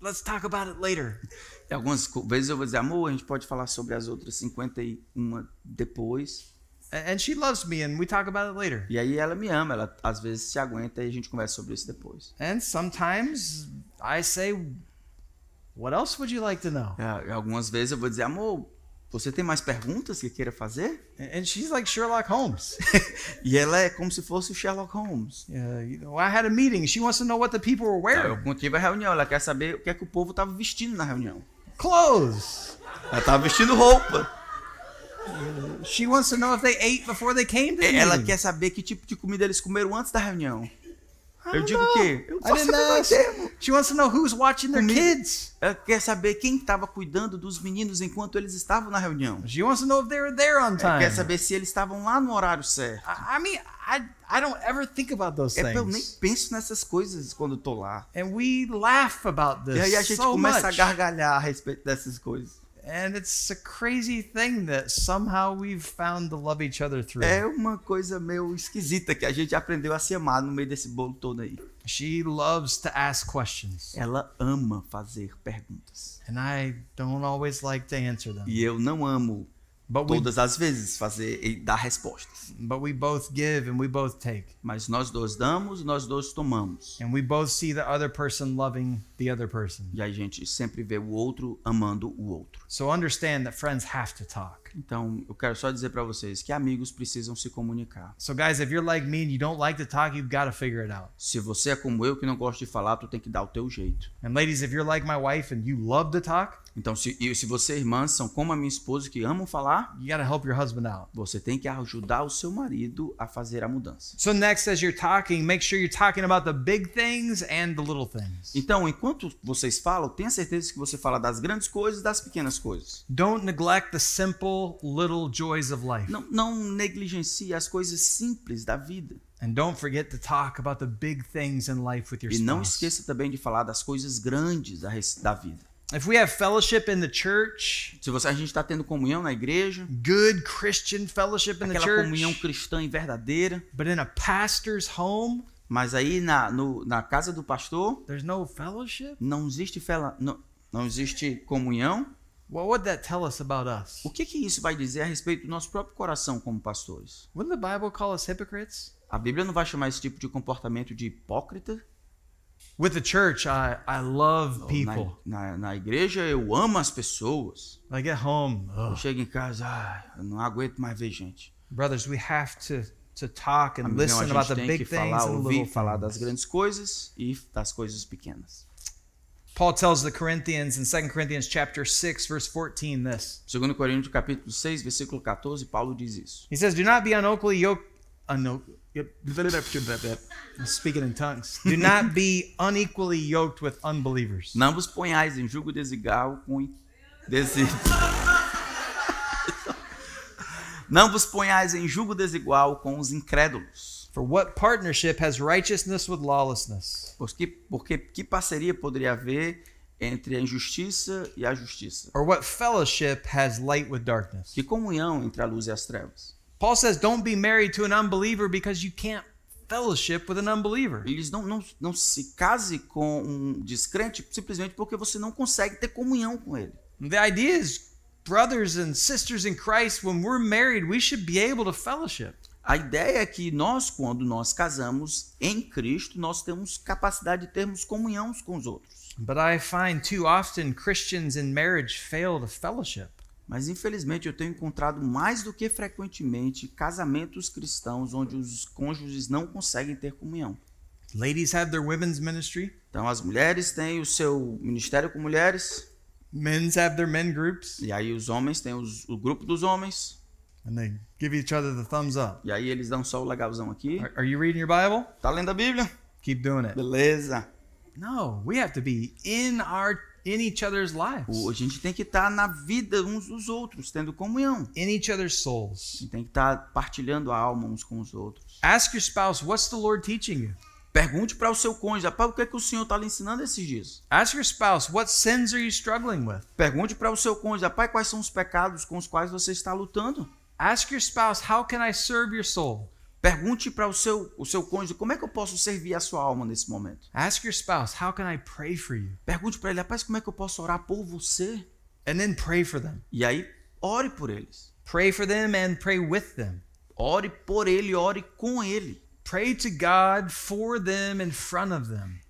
let's talk about it later. *laughs* E algumas vezes eu vou dizer, amor, a gente pode falar sobre as outras 51 depois. And she loves me, and we talk about it later. E aí ela me ama, ela às vezes se aguenta e a gente conversa sobre isso depois. And sometimes I say, What else would you like to know? É, e algumas vezes eu vou dizer, amor, você tem mais perguntas que queira fazer? And she's like Sherlock Holmes. *laughs* e ela é como se fosse o Sherlock Holmes. Yeah, you know, I had a meeting. She wants to know what the people were wearing. Eu tive a reunião, ela quer saber o que é que o povo estava vestindo na reunião. Clothes. Ela estava vestindo roupa. She wants to know if they ate before they came to the Ela quer saber que tipo de comida eles comeram antes da reunião. I Eu digo o know. quê? Eu. She wants to know who's watching their kids. Ela quer saber quem estava cuidando dos meninos enquanto eles estavam na reunião. She wants to know if they were there on Ela time. quer saber se eles estavam lá no horário certo. I I mean, I I don't ever think about those É porque eu nem things. penso nessas coisas quando tô lá. And we laugh about this E aí a gente so começa much. a gargalhar a respeito dessas coisas. And it's a crazy thing that somehow we've found to love each other through. É uma coisa meio esquisita que a gente aprendeu a se amar no meio desse bolo todo aí. She loves to ask questions, Ela ama fazer perguntas. and I don't always like to answer them. E eu não amo But we todas as vezes fazer e dar respostas. but we both give and we both take. Mas nós dois damos, nós dois tomamos. And we both see the other person loving the other person. E a gente sempre vê o outro amando o outro. So understand that friends have to talk. Então, eu quero só dizer para vocês que amigos precisam se comunicar. So guys, if you're like me and you don't like to talk, you've got to figure it out. Se você é como eu que não gosta de falar, tu tem que dar o teu jeito. And ladies, if you're like my wife and you love to talk, Então, se, e se você, irmãs, são como a minha esposa que amam falar, you got to help your husband out. você tem que ajudar o seu marido a fazer a mudança. So next as you're talking, make sure you're talking about the big things and the little things. Então, enquanto vocês falam, tenha certeza que você fala das grandes coisas e das pequenas coisas. Don't neglect the simple little joys of life. Não, não negligencie as coisas simples da vida. And don't forget to talk about the big things in life with your E não spouse. esqueça também de falar das coisas grandes da, da vida. If we have fellowship in the church, Se você, a gente está tendo comunhão na igreja, good Christian fellowship in the aquela comunhão church, cristã e verdadeira, but in a pastor's home, mas aí na, no- na casa do pastor there's no fellowship? não existe fela, não, não existe comunhão, What would that tell us about us? o que, que isso vai dizer a respeito do nosso próprio coração como pastores? Wouldn't the Bible call us hypocrites? A Bíblia não vai chamar esse tipo de comportamento de hipócrita? With the church, I, I love Na, people. na, na igreja eu amo as pessoas. I get home, Eu chego em casa, ai, eu não aguento mais ver gente. brothers, we have to, to talk and Amigão, listen about the big things falar, and the little falar das grandes coisas e das coisas pequenas. Paul tells the Corinthians in 2 Corinthians chapter 6 verse 14 this. Segundo Coríntios capítulo 6, versículo 14, Paulo diz isso. He says, "Do not be unequally yoked *laughs* speaking in tongues. Do not be unequally yoked with unbelievers." Não vos ponhais em julgo desigual com desi... *laughs* Não vos ponhais em julgo desigual com os incrédulos. For what partnership has righteousness with lawlessness? Porque, porque que parceria poderia haver entre a injustiça e a justiça? Or what fellowship has light with darkness? Que comunhão entre a luz e as trevas? Paul says, "Don't be married to an unbeliever because you can't fellowship with an unbeliever." Eles não, não, não se case com um descrente simplesmente porque você não consegue ter comunhão com ele. The idea is brothers and sisters in Christ when we're married, we should be able to fellowship. A ideia é que nós, quando nós casamos em Cristo, nós temos capacidade de termos comunhão com os outros. But I find too often Christians in marriage fail to fellowship. Mas infelizmente eu tenho encontrado mais do que frequentemente casamentos cristãos onde os cônjuges não conseguem ter comunhão. Ladies have their women's ministry, Então as mulheres têm o seu ministério com mulheres, men's have their men groups, e aí os homens têm os- o grupo dos homens, and they give each other the thumbs up. e aí eles dão só o legalzão aqui. Are, are you reading your Bible? Tá lendo a Bíblia? Keep doing it. Beleza. No, we have to be in our in each other's lives, O- A gente tem que estar na vida uns dos outros, tendo comunhão. in each other's souls. E tem que estar partilhando a alma uns com os outros. Ask your spouse, what's the Lord teaching you? Pergunte para o seu cônjuge, rapaz, o que é que o Senhor está lhe ensinando esses dias? Ask your spouse, what sins are you struggling with? Pergunte para o seu cônjuge, rapaz, quais são os pecados com os quais você está lutando? Ask your spouse, how can I serve your soul? Pergunte para o seu, o seu cônjuge como é que eu posso servir a sua alma nesse momento. Ask your spouse, How can I pray for you? Pergunte para ele, rapaz, como é que eu posso orar por você? And then pray for them. E aí, ore por eles. Pray for them and pray with them. Ore por ele, ore com ele. Pray to God for them in front of them.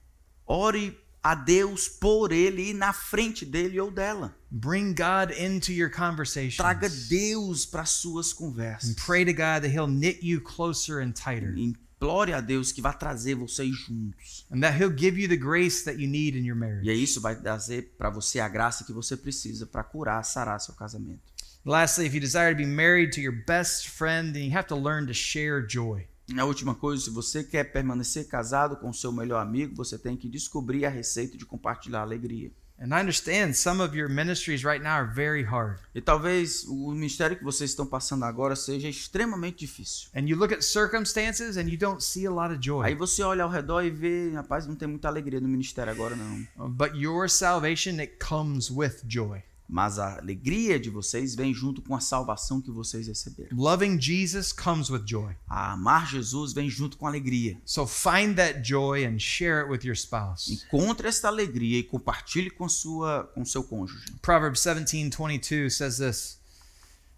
Ore a Deus por ele e na frente dele ou dela. Bring God into your conversations. Traga Deus para suas conversas. And pray to God that He'll knit you closer and tighter. Implore a Deus que vai trazer vocês juntos. And that He'll give you the grace that you need in your E marriage. aí isso vai trazer para você a graça que você precisa para curar, sarar seu casamento. Lastly, if you desire to be married to your best friend, then you have to learn to share joy. A última coisa, se você quer permanecer casado com seu melhor amigo, você tem que descobrir a receita de compartilhar a alegria. And I understand some of your ministries right now are very hard. E talvez o ministério que vocês estão passando agora seja extremamente difícil. And you look at circumstances and you don't see a lot of Aí joy. você olha ao redor e vê, rapaz, não tem muita alegria no ministério agora não. But your salvation, it comes with joy. Mas a alegria de vocês vem junto com a salvação que vocês receberam. Loving Jesus comes with joy. A amar Jesus vem junto com alegria. So find that joy and share it with your spouse. Encontre esta alegria e compartilhe com sua com seu cônjuge. Proverbs 17:22 says this.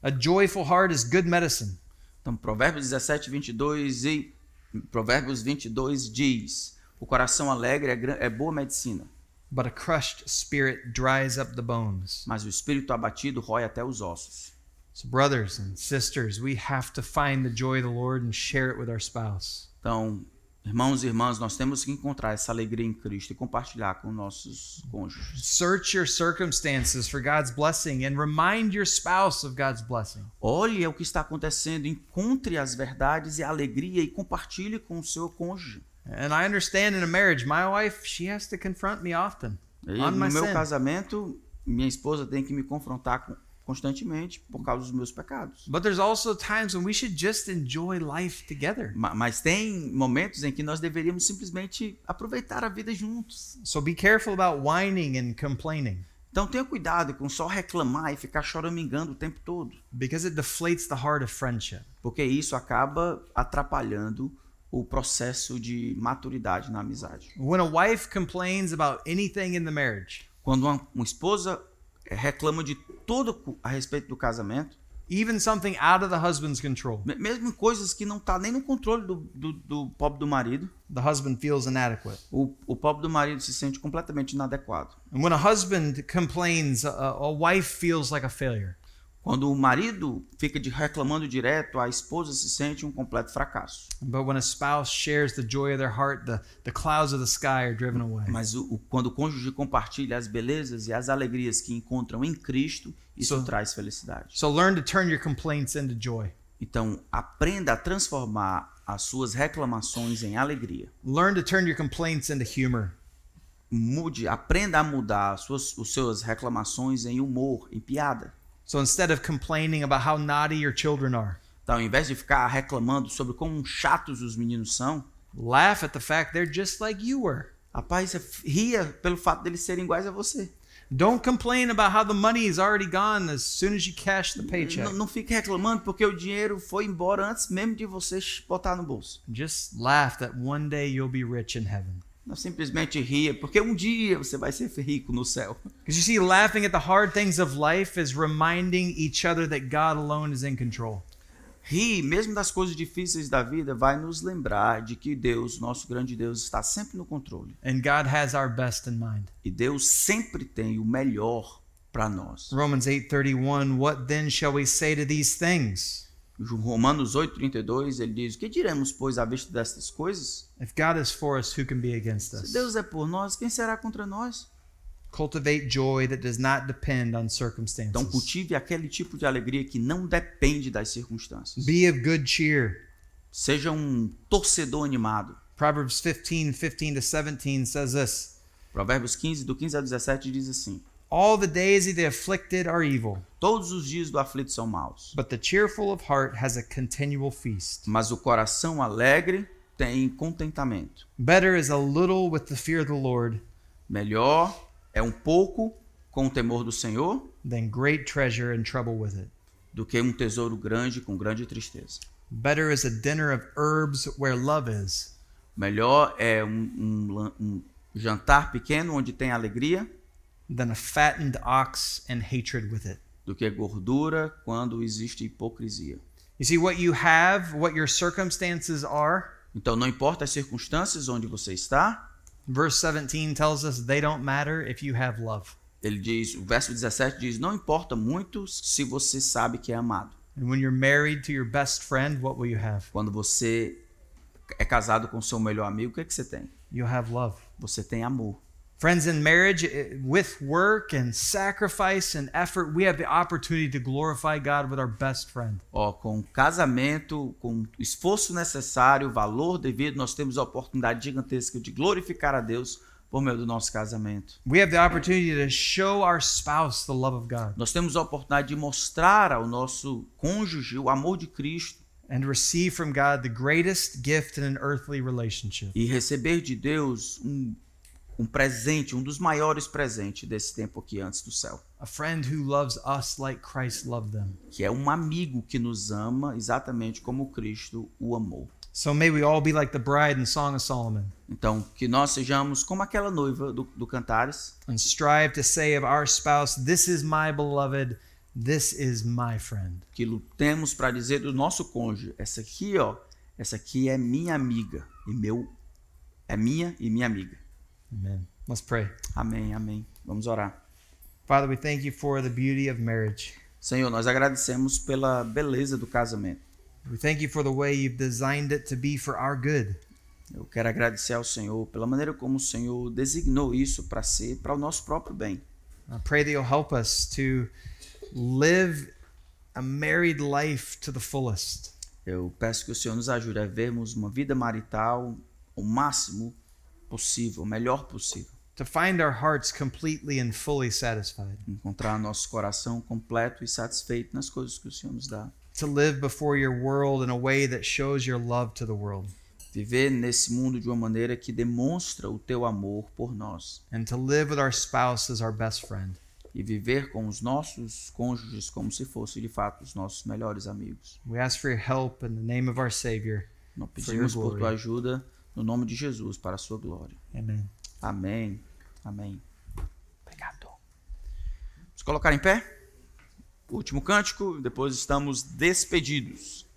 A joyful heart is good medicine, Então, Provérbios 17, 22 e Provérbios 22 diz: O coração alegre é, é boa medicina, but a crushed spirit dries up the bones. mas o espírito abatido rói até os ossos. So brothers and sisters, we have to find the joy of the Lord and share it with our spouse. Então, irmãos e irmãs, nós temos que encontrar essa alegria em Cristo e compartilhar com nossos cônjuges. Search your circumstances for God's blessing and remind your spouse of God's blessing. Olhe o que está acontecendo, encontre as verdades e a alegria e compartilhe com o seu cônjuge. And I understand in a marriage, my wife, she has to confront me often E on no my meu sin. casamento, minha esposa tem que me confrontar com- constantemente por causa dos meus pecados. But there's also times when we should just enjoy life together. Ma- Mas tem momentos em que nós deveríamos simplesmente aproveitar a vida juntos. So be careful about whining and complaining Então tenha cuidado com só reclamar e ficar choramingando o tempo todo, because it deflates the heart of friendship. porque isso acaba atrapalhando o processo de maturidade na amizade. When a wife complains about anything in the marriage, Quando uma, uma esposa reclama de tudo a respeito do casamento, even something out of the husband's control, me- mesmo coisas que não tá nem no controle do, do, do pobre do marido, the husband feels inadequate. o, o pobre do marido se sente completamente inadequado. And when a husband complains, a, a wife feels like a failure. Quando o marido fica reclamando direto, a esposa se sente um completo fracasso. But when a spouse shares the joy of their heart, the, the clouds of the sky are driven away. Mas o, o- quando o cônjuge compartilha as belezas e as alegrias que encontram em Cristo, isso So- traz felicidade. So learn to turn your complaints into joy. Então, aprenda a transformar as suas reclamações em alegria. Learn to turn your complaints into humor. Mude, aprenda a mudar as suas, os suas reclamações em humor, em piada. So instead of complaining about how naughty your children are, Então, ao invés de ficar reclamando sobre como chatos os meninos são, laugh at the fact they're just like you were. rapaz, ria pelo fato deles serem iguais a você. Don't complain about how the money is already gone as soon as you cash the paycheck. Não, não fique reclamando porque o dinheiro foi embora antes mesmo de você botar no bolso. Just laugh that one day you'll be rich in heaven. Não simplesmente ria, porque um dia você vai ser rico no céu. *laughs* Because you see, laughing at the hard things of life is reminding each other that God alone is in control. Rir, mesmo das coisas difíceis da vida, vai nos lembrar de que Deus, nosso grande Deus, está sempre no controle. And God has our best in mind. E Deus sempre tem o melhor para nós. Romans 8:31 What then shall we say to these things? Romanos 8,32, ele diz: que diremos, pois, à vista destas coisas? If God is for us, who can be against Se us? Deus é por nós, quem será contra nós? Cultivate joy that does not depend on Então circumstances. cultive aquele tipo de alegria que não depende das circunstâncias. Be of good cheer. Seja um torcedor animado. Proverbs 15, 15 to 17 says this Provérbios 15, do 15 a 17 diz assim: All the days of the afflicted are evil, Todos os dias do aflito são maus, but the cheerful of heart has a continual feast. mas o coração alegre tem contentamento. Better is a little with the fear of the Lord Melhor é um pouco com o temor do Senhor than great treasure and trouble with it. do que um tesouro grande com grande tristeza. Better is a dinner of herbs where love is Melhor é um, um um jantar pequeno onde tem alegria than a fattened ox and hatred with it. do que gordura quando existe hipocrisia. You see, what you have, what your circumstances are, Então não importa as circunstâncias onde você está, verse 17 tells us they don't matter if you have love. ele diz, o verso 17 diz: "Não importa muito se você sabe que é amado. And when you're married to your best friend, what will you have? Quando você é casado com seu melhor amigo, o que é que você tem? You'll have love. Você tem amor. Friends, in marriage, eh, with work and sacrifice and effort, we have the opportunity to glorify God with our best friend. Ó, com casamento, com o esforço necessário, o valor devido, nós temos a oportunidade gigantesca de glorificar a Deus por meio do nosso casamento. We have the opportunity to show our spouse the love of God Nós temos a oportunidade de mostrar ao nosso cônjuge o amor de Cristo and receive from God the greatest gift in an earthly relationship. e receber de Deus um, um presente, um dos maiores presentes desse tempo aqui antes do céu, A friend who loves us like Christ loved them. que é um amigo que nos ama exatamente como Cristo o amou. So may we all be like the bride in Song of Solomon Então, que nós sejamos como aquela noiva do, do Cantares, and strive to say of our spouse, This is my beloved, this is my friend. que lutemos para dizer do nosso cônjuge, essa aqui, ó, essa aqui é minha amiga e meu é minha e minha amiga. Amen. Let's pray. Amém, amém. Vamos orar. Father, we thank you for the beauty of marriage. Senhor, nós agradecemos pela beleza do casamento. We thank you for the way you've designed it to be for our good. Eu quero agradecer ao Senhor pela maneira como o Senhor designou isso para ser para o nosso próprio bem. I pray that you'll help us to live a married life to the fullest. Eu peço que o Senhor nos ajude a vermos uma vida marital o máximo possível, o melhor possível. to find our hearts completely and fully satisfied, Encontrar nosso coração completo e satisfeito nas coisas que o Senhor nos dá. to live before your world in a way that shows your love to the world, Viver nesse mundo de uma maneira que demonstra o teu amor por nós. and to live with our spouse as our best friend. E viver com os nossos cônjuges como se fossem de fato os nossos melhores amigos. We ask for your help in the name of our Savior. Nós pedimos por tua ajuda no nome de Jesus para a sua glória. Amen. Amém. Amém. Obrigado. Vamos colocar em pé? Último cântico, depois estamos despedidos.